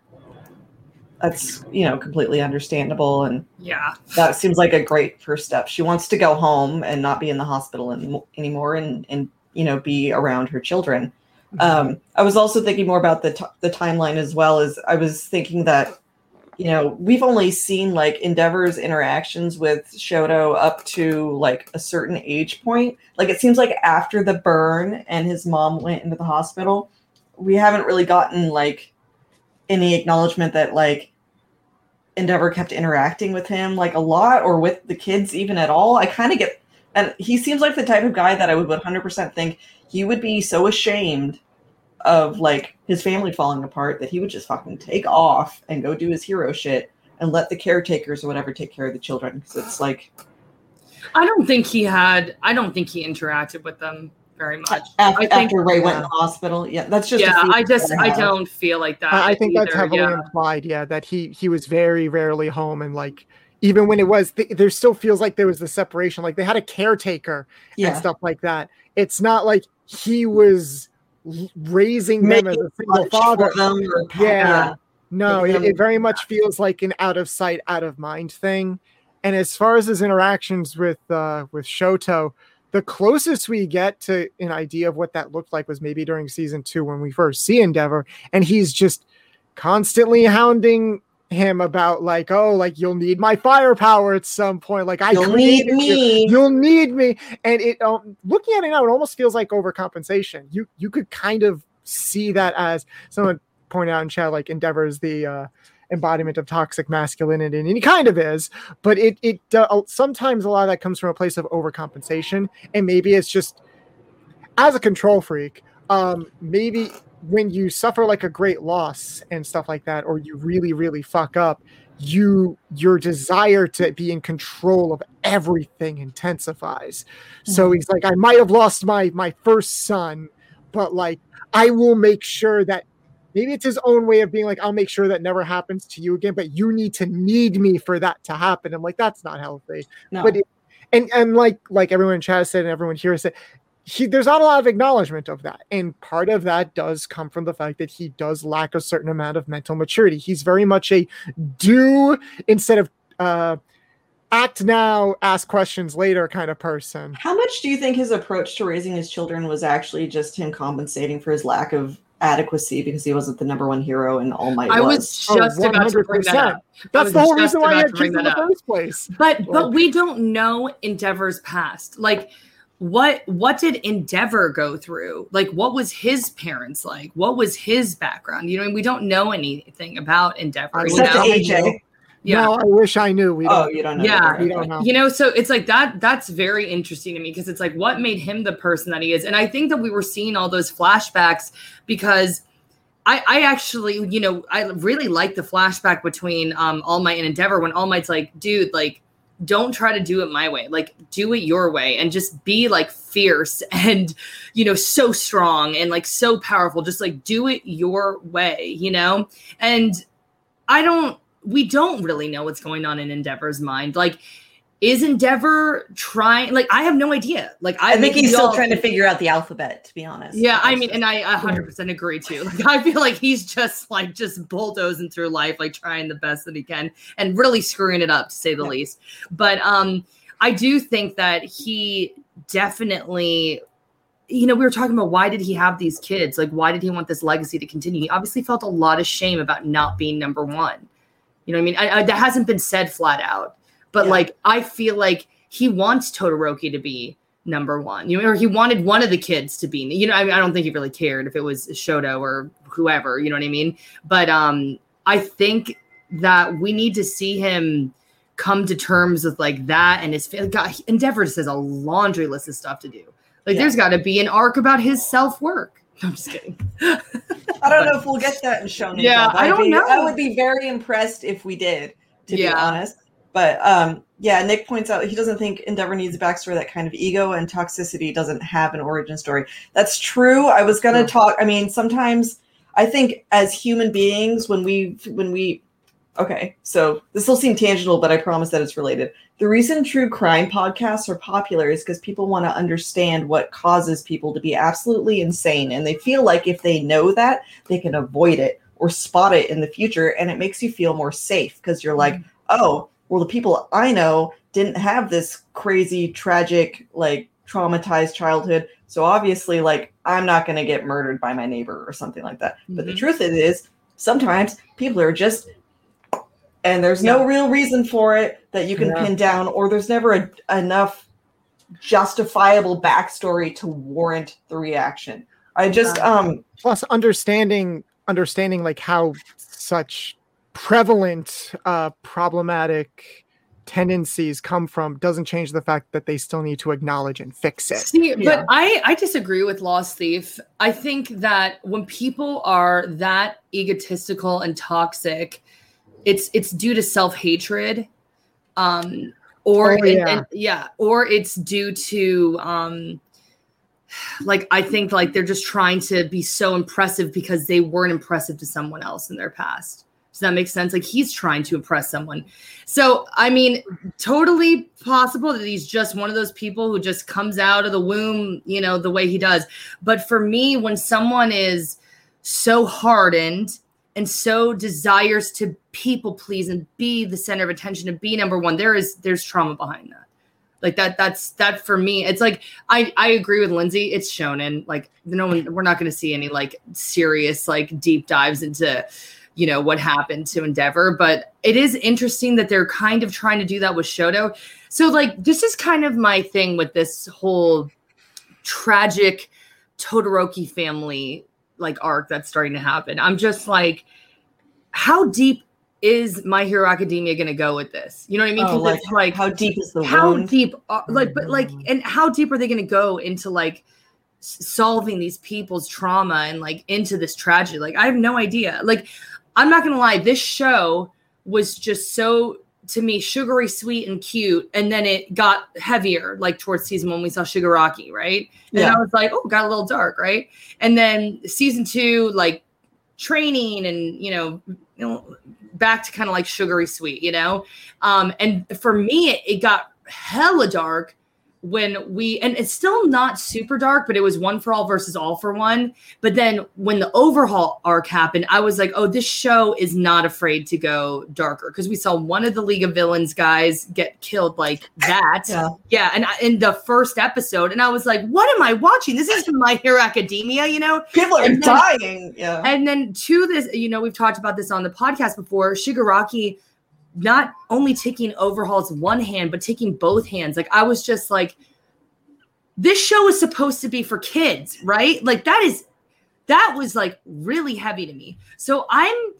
A: that's you know completely understandable, and
C: Yeah.
A: that seems like a great first step. She wants to go home and not be in the hospital an- anymore, and and you know be around her children. Um, I was also thinking more about the t- the timeline as well as I was thinking that you know we've only seen like Endeavor's interactions with Shoto up to like a certain age point. Like it seems like after the burn and his mom went into the hospital, we haven't really gotten like any acknowledgement that like Endeavor kept interacting with him like a lot or with the kids even at all. I kind of get and he seems like the type of guy that I would 100% think he would be so ashamed of like his family falling apart that he would just fucking take off and go do his hero shit and let the caretakers or whatever take care of the children because it's like
C: I don't think he had. I don't think he interacted with them very much.
A: after,
C: I think.
A: after Rei went
B: yeah.
A: in the hospital. Yeah, that's just
C: yeah, I just. I
A: have.
C: don't feel like that.
B: I, I think that's heavily
C: yeah.
B: implied, yeah, that he he was very rarely home and like even when it was th- there still feels like there was the separation like they had a caretaker
A: Yeah.
B: and stuff like that it's not like he was raising them as a single father Yeah. no it, it very much feels like an out of sight out of mind thing and as far as his interactions with uh with shoto the closest we get to an idea of what that looked like was maybe during season two when we first see endeavor and he's just constantly hounding him about like oh like you'll need my firepower at some point like i
A: You'll need
B: created you.
A: me.
B: you'll need me and it um, looking at it now it almost feels like overcompensation you you could kind of see that as someone pointed out in chat like endeavor is the uh embodiment of toxic masculinity and he kind of is but it it uh, sometimes a lot of that comes from a place of overcompensation and maybe it's just as a control freak um maybe when you suffer like a great loss and stuff like that or you really really fuck up you your desire to be in control of everything intensifies so
A: Mhm.
B: he's like i might have lost my my first son but like i will make sure that maybe it's his own way of being like i'll make sure that never happens to you again but you need to need me for that to happen i'm like that's not healthy
A: No.
B: but it, and and like like everyone in chat said and everyone here said he, there's not a lot of acknowledgement of that and part of that does come from the fact that he does lack a certain amount of mental maturity he's very much a do instead of uh act now ask questions later kind of person
A: How much do you think his approach to raising his children was actually just him compensating for his lack of adequacy because he wasn't the number one hero and All Might
C: I
A: was?
C: was
B: Oh,
C: just about to bring that up.
B: That's the whole reason why he
C: about
B: had
C: to bring
B: kids in the
C: that up.
B: first place
C: But but we don't know Endeavor's past. Like what what did Endeavor go through? Like what was his parents like? What was his background? You know, we don't know anything about Endeavor.
B: I
C: you
A: Except
C: know?
B: know.
A: AJ.
C: Yeah.
B: no i wish i knew we
A: Oh,
B: don't
A: you don't know.
C: Yeah.
B: we don't know
C: you know so it's like that that's very interesting to me because it's like what made him the person that he is and i think that we were seeing all those flashbacks because i i actually you know i really like the flashback between um all might and endeavor when all might's like dude like don't try to do it my way. Like do it your way and just be like fierce [LAUGHS] and you know so strong and like so powerful. Just like do it your way you know? And i don't we don't really know what's going on in endeavor's mind. Like is endeavor trying like i have no idea. Like i,
A: I think he's still trying to figure out the alphabet, to be honest.
C: yeah i mean and i 100% agree too. Like i feel like he's just like just bulldozing through life like trying the best that he can and really screwing it up to say the
A: Yeah.
C: least. But um i do think that he definitely you know we were talking about why did he have these kids? Like why did he want this legacy to continue? He obviously felt a lot of shame about not being number one. You know what i mean? I, I, that hasn't been said flat out but
A: Yeah.
C: like i feel like he wants todoroki to be number one you know or he wanted one of the kids to be you know i, mean, I don't think he really cared if it was shoto or whoever you know what i mean but um i think that we need to see him come to terms with like that and his God, endeavor just has a laundry list of stuff to do like
A: Yeah.
C: there's got to be an arc about his self-work [LAUGHS] i'm just kidding [LAUGHS]
A: I don't know if we'll get that in Shonen.
C: Yeah, I don't
A: be-
C: know.
A: I would be very impressed if we did, to be honest. But um, yeah, Nick points out he doesn't think Endeavor needs a backstory. That kind of ego and toxicity doesn't have an origin story. That's true. I was gonna
B: True.
A: talk. I mean, sometimes I think as human beings, when we when we okay, so this will seem tangential, but I promise that it's related. The reason true crime podcasts are popular is because people want to understand what causes people to be absolutely insane, and they feel like if they know that, they can avoid it or spot it in the future, and it makes you feel more safe because you're like, oh, well, the people I know didn't have this crazy, tragic, like traumatized childhood. So obviously, like, I'm not going to get murdered by my neighbor or something like that. But the
C: Mhm.
A: truth is, sometimes people are just, and there's no real reason for it that you can
B: Yeah.
A: pin down, or there's never a, enough justifiable backstory to warrant the reaction. I just, um,
B: plus understanding understanding like how such prevalent uh problematic tendencies come from doesn't change the fact that they still need to acknowledge and fix it
C: See,
A: Yeah.
C: but I I disagree with Lost Thief. I think that when people are that egotistical and toxic, it's it's due to self hatred, um, or
B: Oh,
C: it-
B: yeah.
C: and- yeah, or it's due to um, like I think like they're just trying to be so impressive because they weren't impressive to someone else in their past. Does that make sense? Like he's trying to impress someone. So, I mean, totally possible that he's just one of those people who just comes out of the womb, you know, the way he does. But for me, when someone is so hardened and so desires to people please and be the center of attention and be number one, there is there's trauma behind that like that that's that for me it's like i i agree with lindsay it's shown in like no one we're not going to see any like serious like deep dives into you know what happened to endeavor but it is interesting that they're kind of trying to do that with shoto so like this is kind of my thing with this whole tragic todoroki family like arc that's starting to happen i'm just like how deep is My Hero Academia going to go with this? You know what I mean?
A: Oh, like,
C: like
A: how deep is the
C: how
A: wound?
C: deep, are, like, but like,
B: Mm.
C: and how deep are they going to go into like solving these people's trauma and like into this tragedy? Like, I have no idea. Like, I'm not going to lie, this show was just so to me sugary sweet and cute and then it got heavier like towards season one we saw shigaraki right? And
A: Yeah.
C: i was like oh got a little dark right? And then season two like training and you know, you know back to kind of like sugary sweet you know? Um and for me it, it got hella dark when we and it's still not super dark but it was one for all versus all for one but then when the overhaul arc happened i was like oh this show is not afraid to go darker because we saw one of the league of villains guys get killed like that
A: Yeah.
C: yeah and I, in the first episode and i was like what am i watching this is my hero [LAUGHS] academia you know
A: People are
C: And then-
A: dying. Yeah.
C: and then to this, you know, we've talked about this on the podcast before. Shigaraki not only taking overhauls one hand, but taking both hands. Like I was just like, this show is supposed to be for kids, right? Like that is that was like really heavy to me. So I'm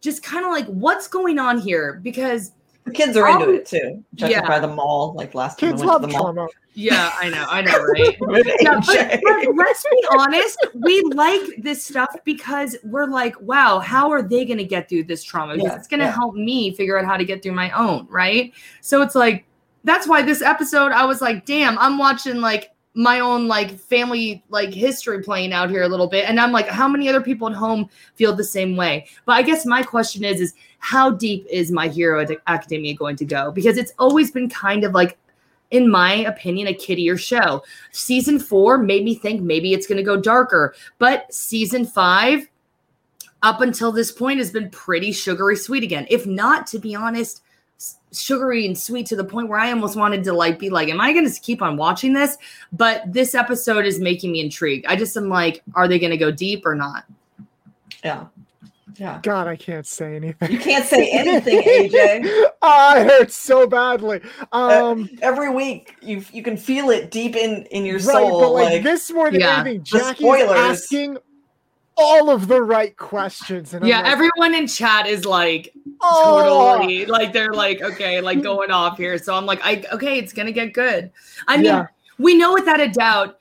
C: just kind of like, what's going on here? Because
A: the kids are into
C: Um,
A: it too. Judging
C: yeah.
A: by the mall, like last time
B: Kids
A: I went
B: love
A: to the mall.
B: trauma.
C: yeah, I know, I know, right? [LAUGHS]
A: With
C: yeah, but, but let's be honest, we like this stuff because we're like, wow, how are they going to get through this trauma? Because
A: Yeah,
C: it's going to
A: yeah.
C: help me figure out how to get through my own, right? So it's like, that's why this episode, I was like, damn, I'm watching like my own like family like history playing out here a little bit and i'm like how many other people at home feel the same way but i guess my question is is how deep is my hero Ac- academia going to go because it's always been kind of like in my opinion, a kiddier show. Season four made me think maybe it's going to go darker, but season five, up until this point, has been pretty sugary sweet again. If not, to be honest, sugary and sweet to the point where I almost wanted to like be like, am I going to keep on watching this? But this episode is making me intrigued. I just am like, are they going to go deep or not?
A: yeah. Yeah.
B: God, I can't say anything.
A: You can't say anything, AJ. [LAUGHS]
B: I hurt so badly.
A: Uh,
B: Um,
A: Every week you you can feel it deep in in your
B: right,
A: soul.
B: but like,
A: like,
B: this more than
C: Yeah.
B: anything,
A: The Jacki
B: asking all of the right questions. And
C: Yeah,
B: like,
C: everyone in chat is like,
B: oh,
C: totally like they're like okay like going off here so i'm like i okay it's gonna get good i mean
B: Yeah.
C: we know without a doubt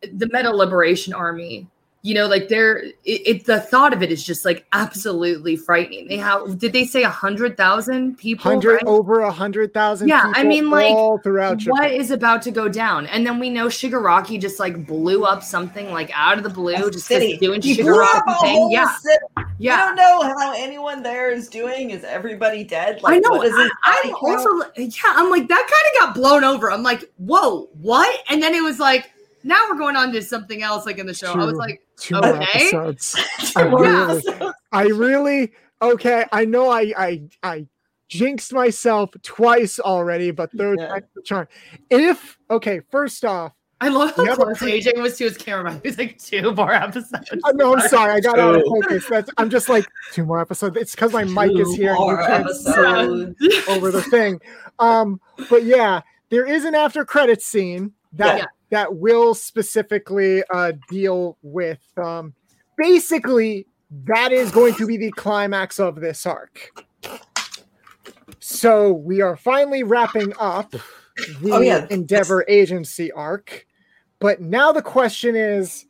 C: the meta liberation army you know like they're it, it the thought of it is just like absolutely frightening they have did they say a hundred thousand people
B: hundred
C: right?
B: over a hundred thousand.
C: Yeah, I
B: people
C: mean, like,
B: all throughout
C: what
B: Japan.
C: is about to go down and then we know shigaraki just like blew up something like out of the blue
A: a
C: just 'cause
A: city.
C: doing
A: You blew up
C: shigaraki thing yeah
A: city.
C: yeah
A: You don't know how anyone there is doing. Is everybody dead?
C: Like, i know.
A: What is
C: I,
A: it?
C: I'm also, yeah, I'm like, that kind of got blown over. I'm like, whoa, what? And then it was like, now we're going on to something else, like in the show. I was like,
B: Two more
C: okay.
B: episodes. [LAUGHS] I really, I really, okay. I know I, I, I jinxed myself twice already, but third
A: Yeah.
B: time's the charm. If okay, first off,
C: I love how
B: You have a
C: close
B: pre-
C: AJ was to his camera. [LAUGHS] He was like, two more episodes.
B: uh, no, I'm sorry, I got out of
A: Two.
B: focus. That's I'm just like two more episodes. It's because my mic is here and you can't see over the thing. Um, but yeah, there is an after credits scene that
C: Yeah.
B: That will specifically uh deal with um basically that is going to be the climax of this arc. So we are finally wrapping up the
A: Oh, yeah.
B: Endeavor Agency arc. But now the question is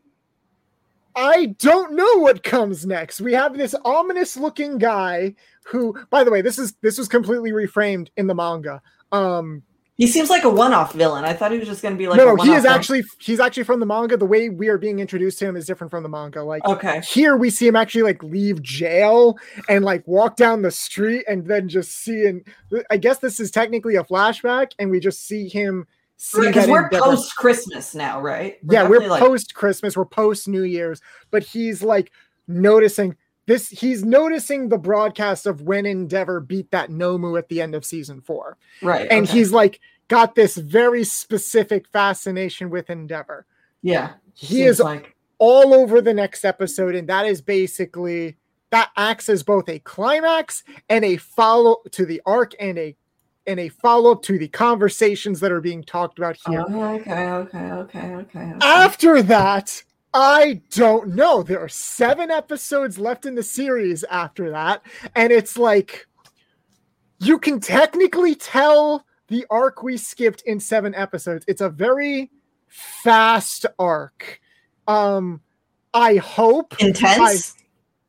B: I don't know what comes next. We have this ominous looking guy who by the way, this is this was completely reframed in the manga. Um
A: He seems like a one-off villain. I thought he was just going to be like.
B: no, he is
A: villain.
B: actually he's actually from the manga. The way we are being introduced to him is different from the manga. Like
A: Okay.
B: here we see him actually like leave jail and like walk down the street and then just see and I guess this is technically a flashback and we just see him
A: Because we're post Christmas now, right?
B: yeah, we're
A: like-
B: post Christmas, we're post New Year's, but he's like noticing this. He's noticing the broadcast of when Endeavor beat that Nomu at the end of season four,
A: right,
B: and
A: okay.
B: he's like got this very specific fascination with Endeavor.
A: yeah.
B: He
A: seems
B: is
A: like
B: all over the next episode, and that is basically that acts as both a climax and a follow to the arc and a and a follow up to the conversations that are being talked about here.
A: Oh, okay, okay, okay, okay. okay.
B: After that, I don't know. There are seven episodes left in the series after that. And it's like, you can technically tell the arc we skipped in seven episodes. It's a very fast arc. Um, I hope
A: Intense.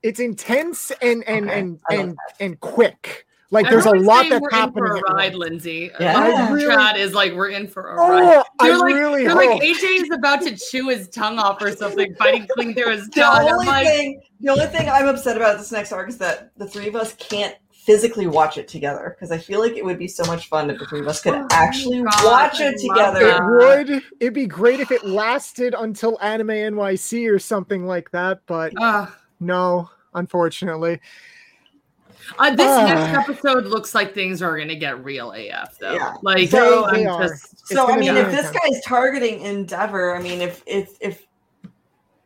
B: it's intense and and
A: Okay,
B: and and, and quick. Like there's
C: Everyone's
B: a lot
C: saying
B: that's
C: we're
B: happening.
C: In for a ride, Lindsay.
A: Yeah.
C: My
B: I really-
C: chat is like, we're in for a ride.
B: Oh, I
C: They're like,
B: really
C: they're
B: hope.
C: like AJ is about to chew his tongue off or something, [LAUGHS] fighting clean through his
A: The
C: tongue. I'm
A: only
C: like,
A: thing, the only thing I'm upset about this next arc is that the three of us can't physically watch it together because I feel like it would be so much fun if the three of us could
C: Oh
A: actually
C: God,
A: watch
C: I
A: it together.
B: It would. It'd be great if it lasted until Anime NYC or something like that, but
C: uh,
B: no, unfortunately.
C: Uh, this
B: Ah.
C: next episode looks like things are gonna get real AF though.
A: Yeah.
C: Like
B: They-
C: oh,
B: they
C: I'm
B: are.
C: just
A: So I mean, if this
B: intense.
A: guy's targeting Endeavor, I mean, if if if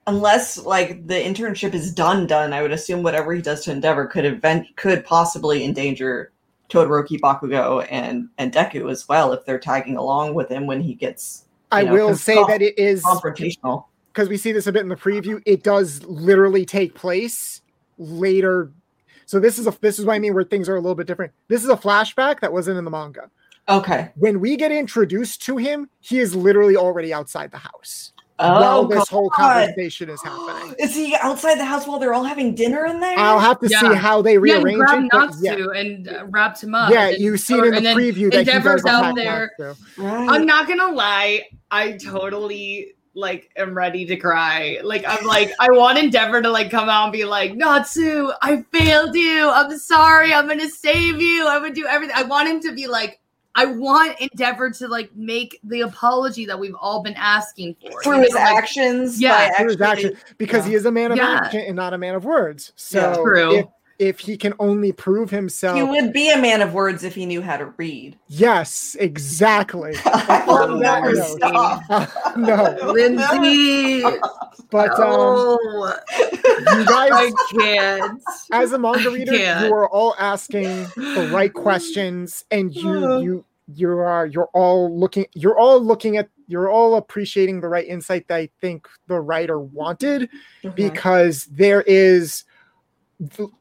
A: unless like the internship is done, done, I would assume whatever he does to Endeavor could event could possibly endanger Todoroki, Bakugo, and and Deku as well if they're tagging along with him when he gets
B: I
A: know,
B: will say that it is
A: confrontational.
B: because we see this a bit in the preview. It does literally take place later. So this is a this is what I mean where things are a little bit different. This is a flashback that wasn't in the manga.
A: Okay.
B: When we get introduced to him, he is literally already outside the house
A: Oh,
B: while this whole conversation is happening. [GASPS]
A: Is he outside the house while they're all having dinner in there?
B: I'll have to see how they
C: yeah,
B: rearrange
C: he grabbed
B: it.
C: Natsu
B: yeah.
C: and uh, wrapped him up.
B: Yeah,
C: and-
B: you see
C: or-
B: it in the
C: and then
B: preview that
C: Endeavor's
B: he does
C: out there.
B: Natsu.
A: right.
C: I'm not gonna lie, I totally like am ready to cry. Like I'm like I want Endeavor to like come out and be like, Natsu, I failed you. I'm sorry. I'm gonna save you. I'm gonna do everything. I want him to be like, I want Endeavor to like make the apology that we've all been asking for.
A: through his
C: like-
A: actions.
C: Yeah,
A: by
B: Through his
A: actually-
B: action, because
A: yeah.
B: he is a man of
C: Yeah.
B: action and not a man of words.
A: Yeah.
B: So
C: True.
B: if if he can only prove himself,
A: He would be a man of words if he knew how to read.
B: yes, exactly. [LAUGHS] [LAUGHS]
A: I will never
B: no.
A: stop.
B: no,
C: Lindsay.
B: but um,
C: oh,
B: you guys,
C: I can't.
B: as a manga reader, you are all asking the right questions, and you [SIGHS] you you are you're all looking you're all looking at you're all appreciating the right insight that I think the writer wanted. because there is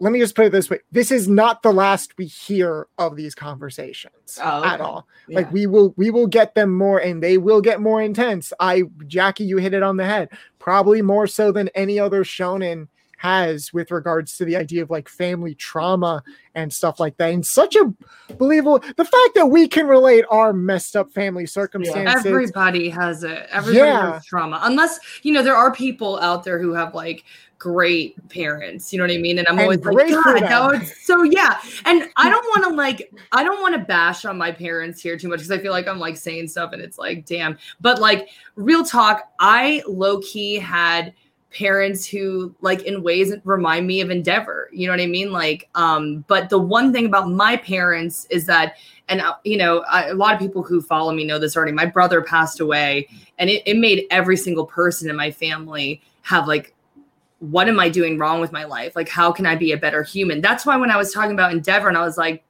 B: let me just put it this way. This is not the last we hear of these conversations
A: Oh,
B: at
A: okay.
B: all. Like we will we will get them more and they will get more intense. I Jacki you hit it on the head. Probably more so than any other shonen has with regards to the idea of like family trauma and stuff like that and such a believable the fact that we can relate our messed up family circumstances
C: Everybody has it. Everybody
B: Yeah.
C: has trauma. Unless, you know, there are people out there who have like great parents. You know what I mean? And I'm
B: And
C: always like,
B: great for
C: God, that was so yeah. And I [LAUGHS] don't want to like, I don't want to bash on my parents here too much because I feel like I'm like saying stuff and it's like, damn. But like, real talk, I low key had parents who like in ways remind me of endeavor you know what i mean? Like um but the one thing about my parents is that and uh, you know I, a lot of people who follow me know this already my brother passed away and it, it made every single person in my family have like what am i doing wrong with my life? Like how can i be a better human? That's why when i was talking about endeavor and i was like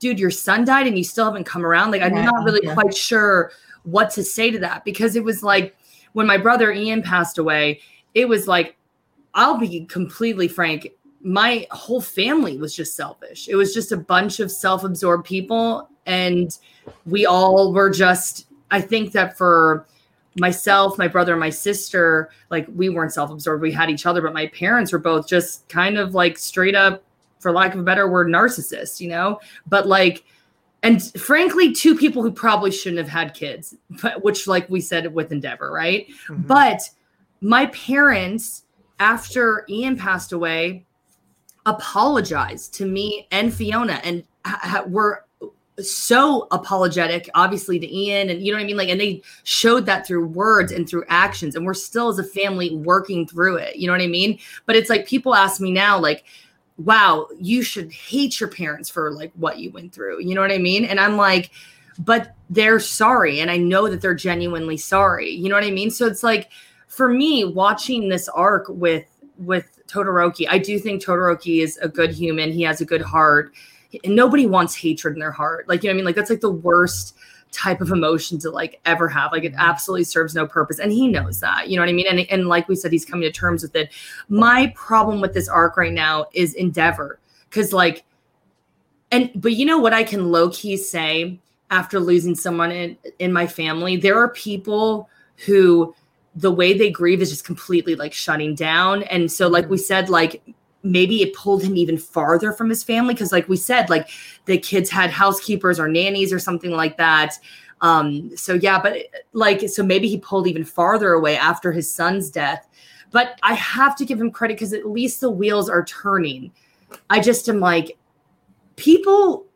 C: dude your son died and you still haven't come around? Like i'm
A: Yeah,
C: not really
A: yeah.
C: quite sure what to say to that because it was like when my brother ian passed away it was like i'll be completely frank my whole family was just selfish it was just a bunch of self-absorbed people and we all were just i think that for myself my brother and my sister like we weren't self-absorbed we had each other but my parents were both just kind of like straight up for lack of a better word narcissists you know but like and frankly, two people who probably shouldn't have had kids, but which, like we said with Endeavor, right?
B: Mhm.
C: But my parents, after Ian passed away, apologized to me and Fiona, and ha- were so apologetic, obviously to Ian, and you know what I mean. Like, and they showed that through words and through actions, and we're still as a family working through it. You know what I mean? But it's like people ask me now, like, wow, you should hate your parents for like what you went through. You know what I mean? And I'm like, but they're sorry. And I know that they're genuinely sorry. You know what I mean? So it's like for me, watching this arc with with Todoroki, I do think Todoroki is a good human. He has a good heart. And nobody wants hatred in their heart. Like, you know what I mean? Like that's like the worst type of emotion to like ever have. Like it mm-hmm. absolutely serves no purpose. And he knows that. You know what I mean? And and like we said, he's coming to terms with it. My problem with this arc right now is Endeavor. Cause like and but you know what I can low-key say after losing someone in in my family? There are people who the way they grieve is just completely like shutting down. And so, like we said, like maybe it pulled him even farther from his family because, like we said, like the kids had housekeepers or nannies or something like that. Um, so yeah, but like so maybe he pulled even farther away after his son's death. But I have to give him credit because at least the wheels are turning. I just am like, people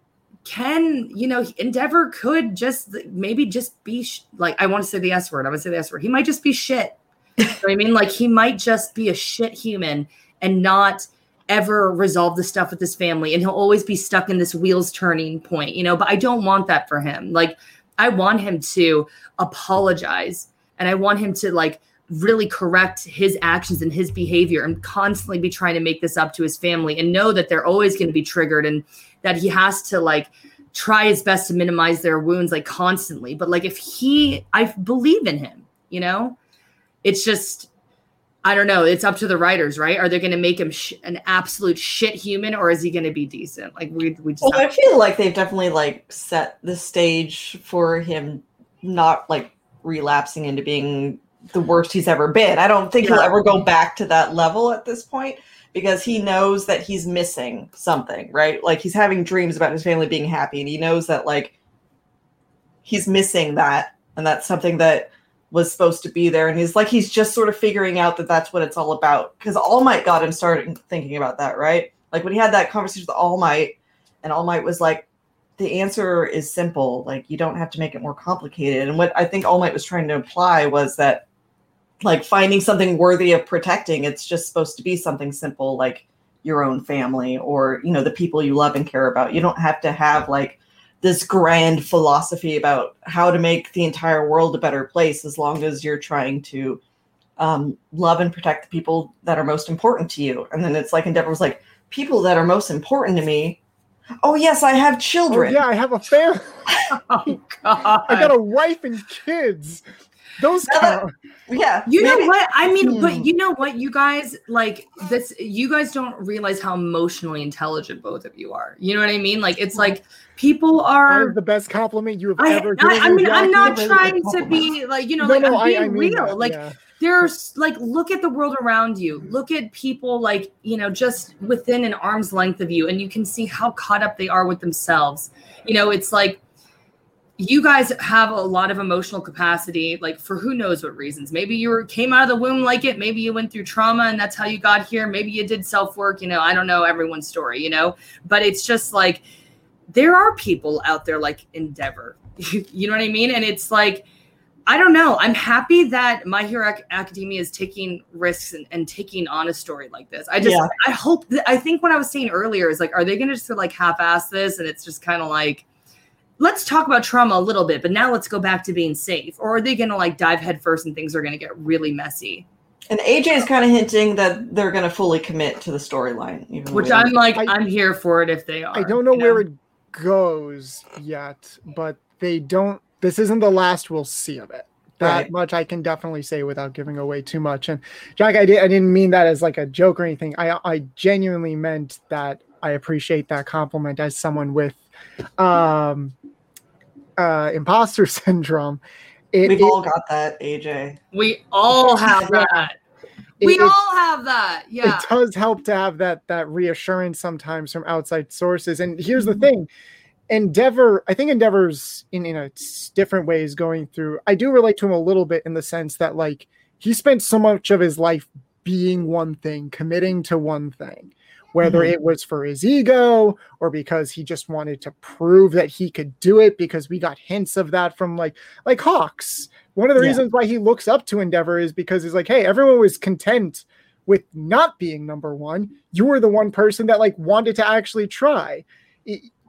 C: can you know endeavor could just maybe just be sh- like i want to say the s word i want to say the s word. He might just be shit. [LAUGHS] You know i mean? Like he might just be a shit human and not ever resolve the stuff with his family and he'll always be stuck in this wheels turning point you know? But i don't want that for him. Like i want him to apologize and i want him to like really correct his actions and his behavior and constantly be trying to make this up to his family and know that they're always going to be triggered and that he has to like try his best to minimize their wounds like constantly. But like if he i believe in him you know? It's just i don't know. It's up to the writers right? Are they going to make him sh- an absolute shit human or is he going to be decent? Like we, we just
A: Well, I feel like they've definitely like set the stage for him not like relapsing into being the worst he's ever been. I don't think he'll ever go back to that level at this point because he knows that he's missing something, right? Like he's having dreams about his family being happy and he knows that like he's missing that and that's something that was supposed to be there and he's like he's just sort of figuring out that that's what it's all about because All Might got him started thinking about that, right? Like when he had that conversation with All Might and All Might was like the answer is simple. Like you don't have to make it more complicated. And what I think All Might was trying to imply was that like finding something worthy of protecting, it's just supposed to be something simple like your own family or you know the people you love and care about. You don't have to have like this grand philosophy about how to make the entire world a better place as long as you're trying to um, love and protect the people that are most important to you. And then it's like Endeavor was like, people that are most important to me. Oh yes, I have
B: Oh,
A: children.
B: yeah, I have a family. [LAUGHS]
C: oh god [LAUGHS]
B: I got a wife and kids. Those
A: Now that-
B: count.
A: yeah.
C: You know what? I mean,
A: Hmm.
C: but you know what? You guys like this. You guys don't realize how emotionally intelligent both of you are. You know what I mean? Like it's like people are.
B: is the best compliment you have
C: I,
B: ever
C: I,
B: given.
C: I
B: me,
C: mean, I'm not trying to be like you know,
B: No,
C: like
B: no,
C: I'm
B: I-
C: being
B: I mean
C: real.
B: that,
C: like
B: yeah.
C: there's like look at the world around you. Look at people like you know just within an arm's length of you, and you can see how caught up they are with themselves. You know, it's like you guys have a lot of emotional capacity like for who knows what reasons. Maybe you were came out of the womb like it. Maybe you went through trauma and that's how you got here. Maybe you did self work you know i don't know everyone's story you know? But it's just like there are people out there like endeavor [LAUGHS] you know what i mean? And it's like i don't know. I'm happy that my hero Ac- academia is taking risks and, and taking on a story like this. I just
A: Yeah.
C: i hope that i think what i was saying earlier is like are they gonna just like half-ass this and it's just kind of like let's talk about trauma a little bit, but now let's go back to being safe. Or are they going to like dive headfirst and things are going to get really messy?
A: And AJ is kind of hinting that they're going to fully commit to the storyline,
C: Which
A: we
C: I'm like,
B: I-
C: I, am here for it if they are.
B: I don't know
C: you
B: where it goes yet, but they don't. This isn't the last we'll see of it. That
A: Right.
B: much I can definitely say without giving away too much. And Jack, I, did, I didn't mean that as like a joke or anything. I I genuinely meant that. I appreciate that compliment as someone with um, uh, imposter [LAUGHS] syndrome. It,
A: We've
B: it-
A: all got that, AJ.
C: We all have that. We
B: it-
C: all have that. Yeah.
B: it does help to have that that reassurance sometimes from outside sources and here's
C: Mm-hmm.
B: the thing Endeavor, I think Endeavor's in in a s- different ways going through. I do relate to him a little bit in the sense that like he spent so much of his life being one thing, committing to one thing, whether
A: Mhm.
B: it was for his ego or because he just wanted to prove that he could do it. Because we got hints of that from like like Hawks. One of the
A: Yeah.
B: reasons why he looks up to Endeavor is because he's like, hey, everyone was content with not being number one. You were the one person that like wanted to actually try.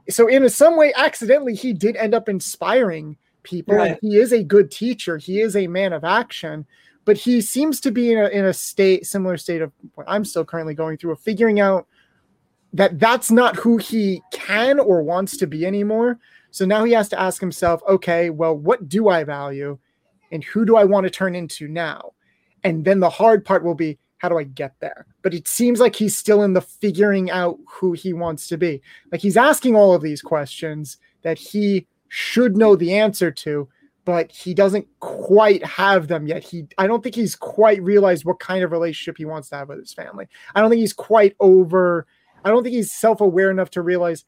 B: So in a, some way, accidentally, he did end up inspiring people.
A: Right.
B: He is a good teacher. He is a man of action, but he seems to be in a, in a state similar state of what I'm still currently going through of figuring out that that's not who he can or wants to be anymore. So now he has to ask himself, okay, well, what do I value, and who do I want to turn into now? And then the hard part will be how do I get there? But it seems like he's still in the figuring out who he wants to be. Like he's asking all of these questions that he should know the answer to, but he doesn't quite have them yet. He I don't think he's quite realized what kind of relationship he wants to have with his family. I don't think he's quite over I don't think he's self-aware enough to realize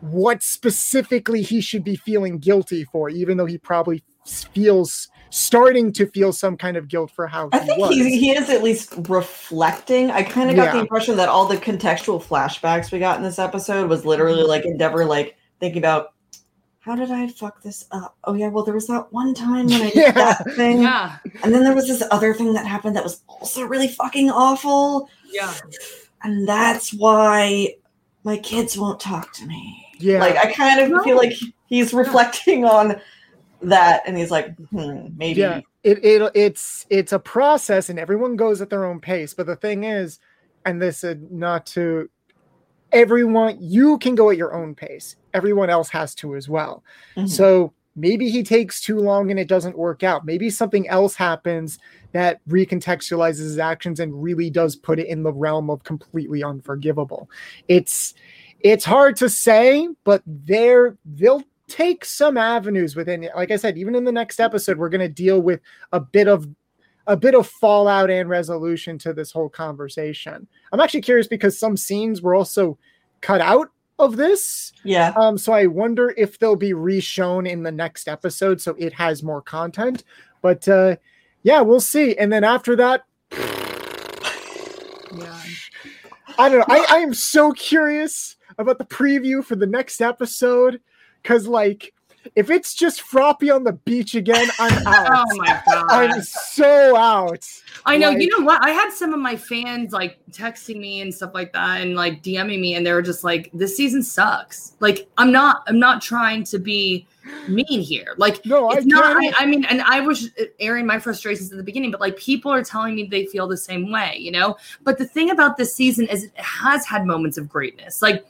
B: what specifically he should be feeling guilty for, even though he probably feels starting to feel some kind of guilt for how
A: I
B: he
A: think
B: was.
A: he, he is at least reflecting. I kind of got the impression that all the contextual flashbacks we got in this episode was literally mm-hmm. like Endeavor, like thinking about how did I fuck this up? Oh yeah, well there was that one time when I did [LAUGHS]
B: Yeah.
A: that thing,
C: Yeah.
A: and then there was this other thing that happened that was also really fucking awful,
C: Yeah.
A: And that's why my kids won't talk to me.
B: yeah.
A: Like I kind of
C: No.
A: feel like he's reflecting on that, and he's like, hmm, maybe.
B: yeah it, it it's it's a process and everyone goes at their own pace but the thing is and this is not to everyone you can go at your own pace everyone else has to as well
A: Mhm.
B: so maybe he takes too long and it doesn't work out. Maybe something else happens that recontextualizes his actions and really does put it in the realm of completely unforgivable. It's it's hard to say but they're they'll take some avenues within it. like i said even in the next episode we're going to deal with a bit of a bit of fallout and resolution to this whole conversation. I'm actually curious because some scenes were also cut out of this
A: yeah.
B: um so i wonder if they'll be reshown in the next episode so it has more content but uh yeah we'll see and then after that [LAUGHS]
C: Yeah.
B: I don't know. I, I am so curious about the preview for the next episode because, like, if it's just Froppy on the beach again, I'm [LAUGHS] out.
C: Oh my god.
B: I'm so out.
C: I know.
B: Like-
C: you know what? I had some of my fans like texting me and stuff like that, and like DMing me, and they were just like, "This season sucks." Like, I'm not. I'm not trying to be mean here. Like,
B: No, I
C: it's not. I, I mean, and I was airing my frustrations at the beginning, but like, people are telling me they feel the same way, you know. But the thing about this season is, it has had moments of greatness. Like,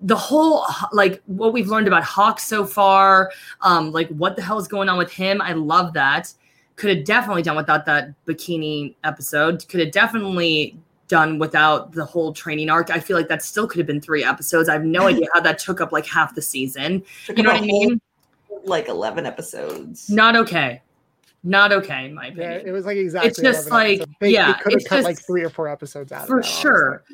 C: the whole like what we've learned about Hawk so far, um, like what the hell is going on with him? I love that. Could have definitely done without that bikini episode. Could have definitely done without the whole training arc. I feel like that still could have been three episodes. I have no idea how that took up like half the season.
A: Took
C: You know what I [LAUGHS] mean?
A: Like eleven episodes.
C: Not okay. Not okay, in my
B: Yeah,
C: opinion.
B: it was like exactly.
C: It's
B: just
C: like-
B: they,
C: yeah,
B: they could have
C: it's
B: cut like three or four episodes out. of
C: for
B: that, honestly.
C: sure.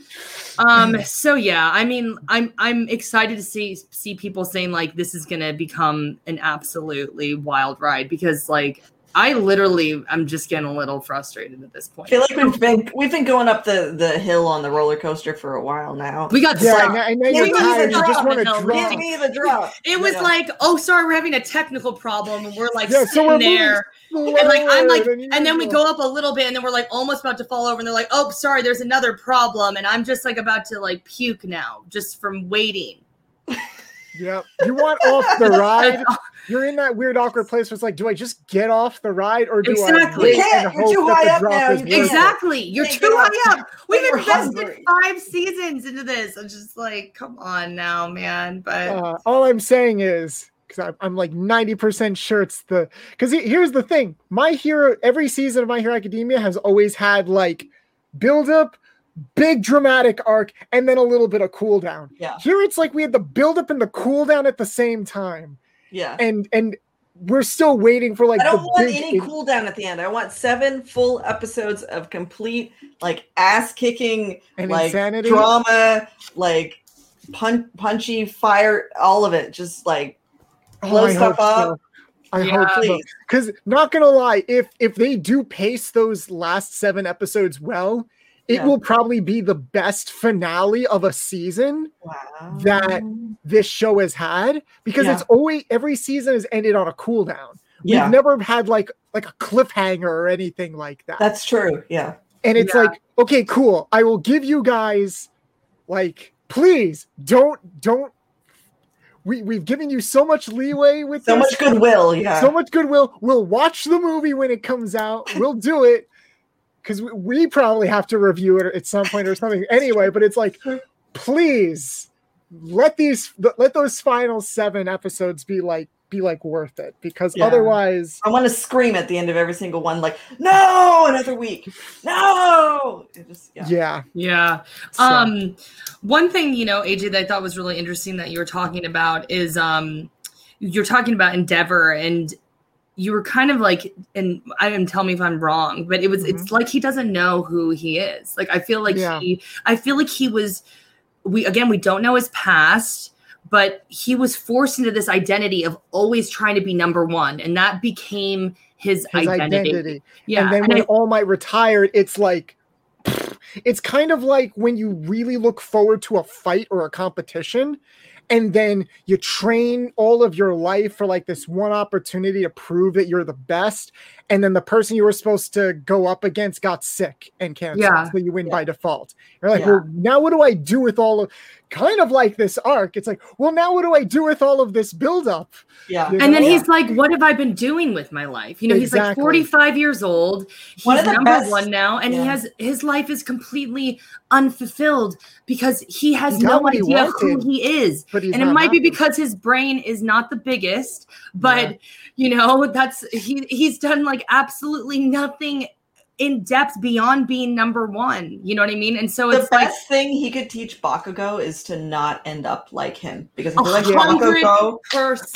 C: Um, [CLEARS THROAT] so yeah, I mean, I'm I'm excited to see see people saying like this is gonna become an absolutely wild ride because like I literally I'm just getting a little frustrated at this point.
A: I feel like we've been we've been going up the the hill on the roller coaster for a while now.
C: we got
B: Yeah,
C: stuck.
B: I know,
A: Give
B: you're
A: me the
B: tired. You just
A: drop,
B: want to drop.
A: Give me the drop. [LAUGHS]
C: It was
A: Yeah.
C: like, oh, sorry, we're having a technical problem, and we're like
B: Yeah, so
C: sitting
B: we're
C: there, and like I'm like,
B: slower
C: and then we go up a little bit, and then we're like almost about to fall over, and they're like, oh, sorry, there's another problem, and I'm just like about to like puke now, just from waiting.
B: Yep. You want off the ride? [LAUGHS] You're in that weird awkward place where it's like, do I just get off the ride or do
C: Exactly.
B: I wait
A: you can't. You're too high up now.
B: is
A: You
B: worth
A: can't.
B: it?
C: Exactly. You're too high up. We've
A: You're
C: invested
A: hungry.
C: five seasons into this. I'm just like, come on now, man. But
B: Uh, all I'm saying is because I'm, I'm like 90% sure it's the because here's the thing my hero every season of my hero academia has always had like build up big dramatic arc and then a little bit of cool down
A: Yeah.
B: here it's like we had the build up and the cool down at the same time
A: Yeah.
B: and and we're still waiting for like
A: I don't want
B: big
A: any cool down at the end. I want seven full episodes of complete like ass kicking
B: and
A: like
B: insanity
A: drama, like pun- punchy, fire, all of it. Just like
B: Oh,
A: blow
B: I
A: stuff
B: hope
A: up.
B: so. I
C: Yeah.
B: hope so. Because not gonna lie, if if they do pace those last seven episodes well, it
A: Yeah.
B: will probably be the best finale of a season
A: Wow.
B: that this show has had because
A: Yeah.
B: it's always every season has ended on a cool down.
A: Yeah.
B: We've never had like like a cliffhanger or anything like that.
A: That's true. Yeah.
B: and it's
C: Yeah.
B: like, okay, cool. I will give you guys like please don't don't we, we've given you so much leeway with
A: So
B: this
A: much goodwill. Yeah.
B: so much goodwill. We'll watch the movie when it comes out. We'll do it because we, we probably have to review it at some point or something [LAUGHS] anyway. But it's like, please let these let those final seven episodes be like be like worth it because
A: Yeah.
B: otherwise,
A: I want to scream at the end of every single one, like, no, another week. No. It just, yeah.
B: yeah.
C: Yeah.
B: so-
C: Um, one thing you know, AJ, that I thought was really interesting that you were talking about is um, you're talking about Endeavor, and you were kind of like, and I didn't tell me if I'm wrong, but it was it's mm-hmm. like he doesn't know who he is. Like I feel like
B: Yeah.
C: he, I feel like he was. We again, we don't know his past. But he was forced into this identity of always trying to be number one, and that became his,
B: his
C: identity.
B: identity.
C: Yeah,
B: and then
C: and
B: when
C: I-
B: All Might retired, it's like it's kind of like when you really look forward to a fight or a competition, and then you train all of your life for like this one opportunity to prove that you're the best, and then the person you were supposed to go up against got sick and canceled,
C: Yeah.
B: so you win
A: Yeah.
B: by default. You're like,
A: Yeah.
B: well, now what do I do with all of? Kind of like this arc. It's like, well, now what do I do with all of this buildup?
A: Yeah.
B: You
C: and then
B: know?
C: he's like, "What have I been doing with my life?" You know, he's like 45 years old. He's
A: One of the
C: number
A: best-
C: one now, and he has his life is completely unfulfilled because he has
B: He
C: no
B: what he
C: idea who he is.
B: But
C: and it
B: not
C: might be because his brain is not the biggest, but
B: Yeah.
C: you know, that's he he's done like absolutely nothing in depth beyond being number one. You know what I mean? And so
A: The
C: it's like
A: best thing he could teach Bakugo is to not end up like him. Because
C: a
A: if you like Bakugo,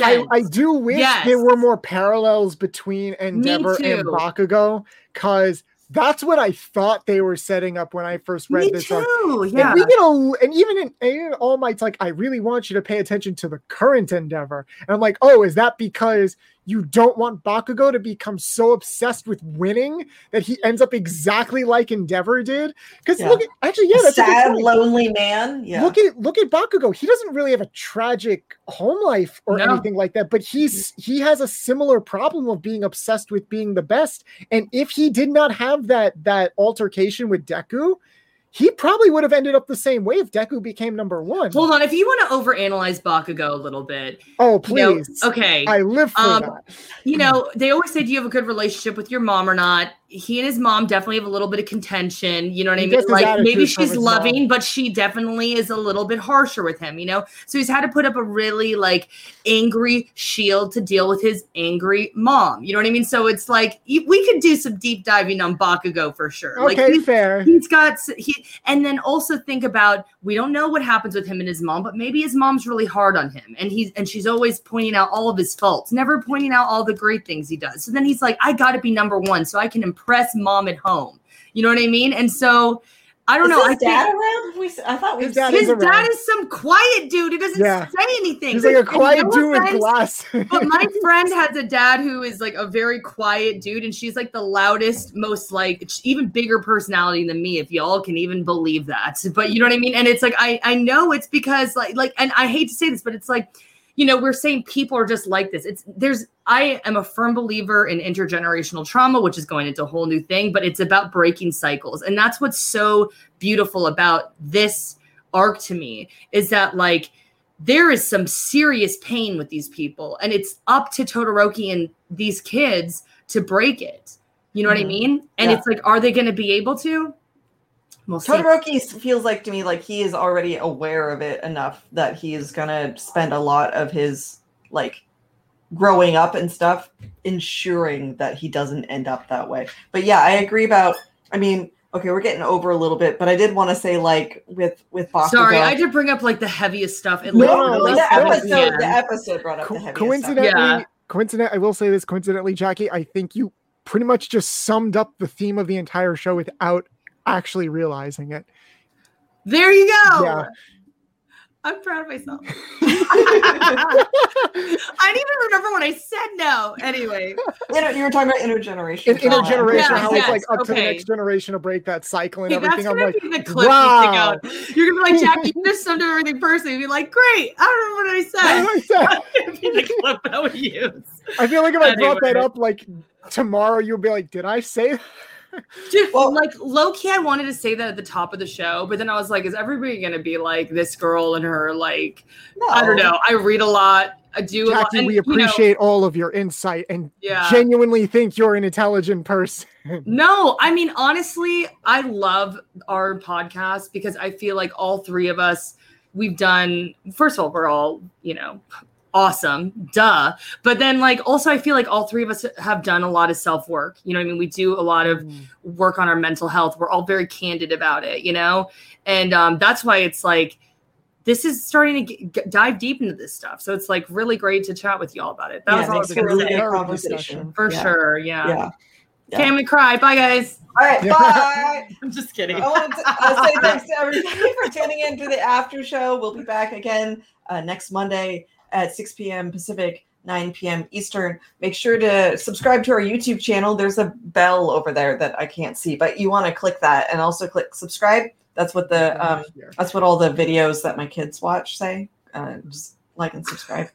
B: I. I do wish
C: Yes.
B: there were more parallels between Endeavor and
C: too.
B: Bakugo because that's what I thought they were setting up when I first read
C: Me
B: this. arc.
C: too.
B: And
C: Yeah.
B: we get a, and even in, and All Might's like, I really want you to pay attention to the current Endeavor. And I'm like, oh, is that because you don't want Bakugo to become so obsessed with winning that he ends up exactly like Endeavor did? Because
A: Yeah.
B: look, at, actually, yeah,
A: a
B: that's a good
A: sad,
B: point.
A: lonely man. Yeah.
B: Look at look at Bakugo. He doesn't really have a tragic home life or
C: No.
B: anything like that, but he's he has a similar problem of being obsessed with being the best. And if he did not have that that altercation with Deku, he probably would have ended up the same way if Deku became number one.
C: Hold on, if you want to overanalyze Bakugo a little bit,
B: Oh,
C: you know,
B: please.
C: okay.
B: I live for
C: Um,
B: that.
C: you know, they always say, "Do you have a good relationship with your mom or not?" He and his mom definitely have a little bit of contention. You know what
B: He
C: I mean? Like maybe she's loving,
B: mom.
C: but she definitely is a little bit harsher with him. You know, so he's had to put up a really like angry shield to deal with his angry mom. You know what I mean? So it's like we could do some deep diving on Bakugo for sure. Like
B: Okay,
C: he's-
B: fair.
C: He's got he, and then also think about we don't know what happens with him and his mom, but maybe his mom's really hard on him, and he's and she's always pointing out all of his faults, never pointing out all the great things he does. So then he's like, I got to be number one, so I can impress mom at home. You know what I mean? And so I don't
A: Is
C: know. I
A: his
C: think
A: dad around? We, s- I thought we
B: His dad
C: his
B: is around.
C: dad is some quiet dude He doesn't
B: Yeah.
C: say anything.
B: He's like a quiet
C: no
B: dude with
C: offense,
B: glass.
C: but my [LAUGHS] friend has a dad who is like a very quiet dude, and she's like the loudest, most like even bigger personality than me, if y'all can even believe that. But you know what I mean? And it's like I I know it's because like like, and I hate to say this, but it's like you know we're saying people are just like this. It's there's I am a firm believer in intergenerational trauma, which is going into a whole new thing, but it's about breaking cycles, and that's what's so beautiful about this arc to me is that like there is some serious pain with these people and it's up to Todoroki and these kids to break it. You know what I
A: Mhm.
C: mean? And
A: Yeah.
C: it's like are they going to be able to? We'll.
A: Todoroki s- feels like to me like he is already aware of it enough that he is gonna spend a lot of his like growing up and stuff ensuring that he doesn't end up that way. But yeah, I agree about. I mean, okay, we're getting over a little bit, but I did want to say like with with Bakugo.
C: Sorry, I did bring up like the heaviest stuff. It
B: No,
C: like,
B: no,
A: the episode,
C: PM.
A: the episode brought up
B: Co-
A: the heaviest
B: coincidentally,
A: stuff.
C: Yeah.
B: coincident. I will say this coincidentally, Jacki. I think you pretty much just summed up the theme of the entire show without actually realizing it.
C: There you go.
B: Yeah.
C: I'm proud of myself. [LAUGHS] I didn't even remember when I said no. Anyway,
A: You were talking about intergenerational.
B: In,
A: trauma.
B: intergeneration,
C: Yes,
B: how
C: yes,
B: it's like up to the next generation to break that cycle and
C: Okay, that's
B: everything. I'm like,
C: be the clip
B: wow.
C: you stick out. You're gonna be like, Jacki, [LAUGHS] you just summed up everything personally. You'd be like, great. I don't remember what I said.
B: What I say? [LAUGHS]
C: Be the clip that we use.
B: I feel like if I brought that up like tomorrow, you'll be like, "Did I say?" That?
C: Dude,
A: Well-
C: like low key, I wanted to say that at the top of the show, but then I was like, is everybody gonna be like this girl and her like
A: No.
C: I don't know. I read a lot. I do a lot.
B: Jacki,
C: and,
B: we
C: you know,
B: appreciate all of your insight and
C: Yeah.
B: genuinely think you're an intelligent person. [LAUGHS]
C: No, I mean honestly, I love our podcast because I feel like all three of us we've done first of all, we're all, you know, awesome, duh. But then like also I feel like all three of us have done a lot of self-work. You know what I mean? We do a lot of work on our mental health. We're all very candid about it, you know? And um that's why it's like this is starting to g- g- dive deep into this stuff. So it's like really great to chat with y'all about it. That
A: Yeah,
C: was
A: it
C: all I
A: makes
C: was
A: for a really
C: say.
A: good conversation.
C: For
A: Yeah.
C: sure. Yeah.
A: Yeah.
C: Okay, I'm gonna cry. Bye guys.
A: All right. Bye. [LAUGHS]
C: I'm just kidding.
A: I wanted to uh, say [LAUGHS] thanks to everybody for tuning in to the after show. We'll be back again uh, next Monday at 6 p.m. Pacific, 9 p.m. Eastern. Make sure to subscribe to our YouTube channel. There's a bell over there that I can't see, but you want to click that and also click subscribe. That's what the um, that's what all the videos that my kids watch say. Uh, just like and subscribe.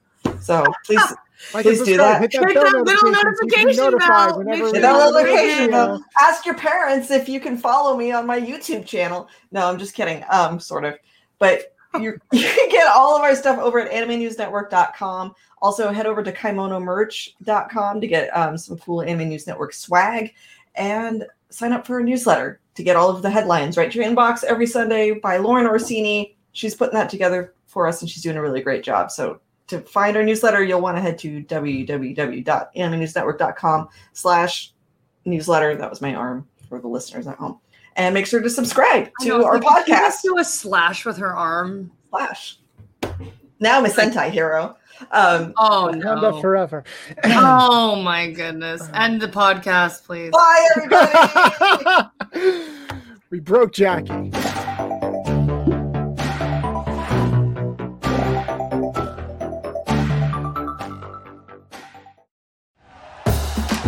A: So please [LAUGHS]
B: Like
A: Please do that.
B: Hit that
C: Hit that little
B: notification so you can be
C: notification
B: notified
C: bell.
B: whenever
C: Make
B: we
C: sure
A: Hit that little
B: a
A: notification bell. Ask your parents if you can follow me on my YouTube channel. No, I'm just kidding. Um, sort of. But [LAUGHS] you [LAUGHS] you can get all of our stuff over at animenewsnetwork.com. Also, head over to kimonomerch.com to get um, some cool Anime News Network swag and sign up for a newsletter to get all of the headlines right to your inbox every Sunday by Lauren Orsini. She's putting that together for us and she's doing a really great job. So to find our newsletter, you'll want to head to www.animenewsnetwork.com slash newsletter. That was my arm for the listeners at home. And make sure to subscribe
C: I know,
A: to our
C: like,
A: podcast.
C: just do a slash with her arm.
A: Slash. Now I'm a Sentai hero. Um,
C: Oh
B: Wakanda
C: no.
B: forever. [LAUGHS]
C: Oh my goodness. End the podcast, please.
A: bye, everybody. [LAUGHS]
B: we broke Jacki.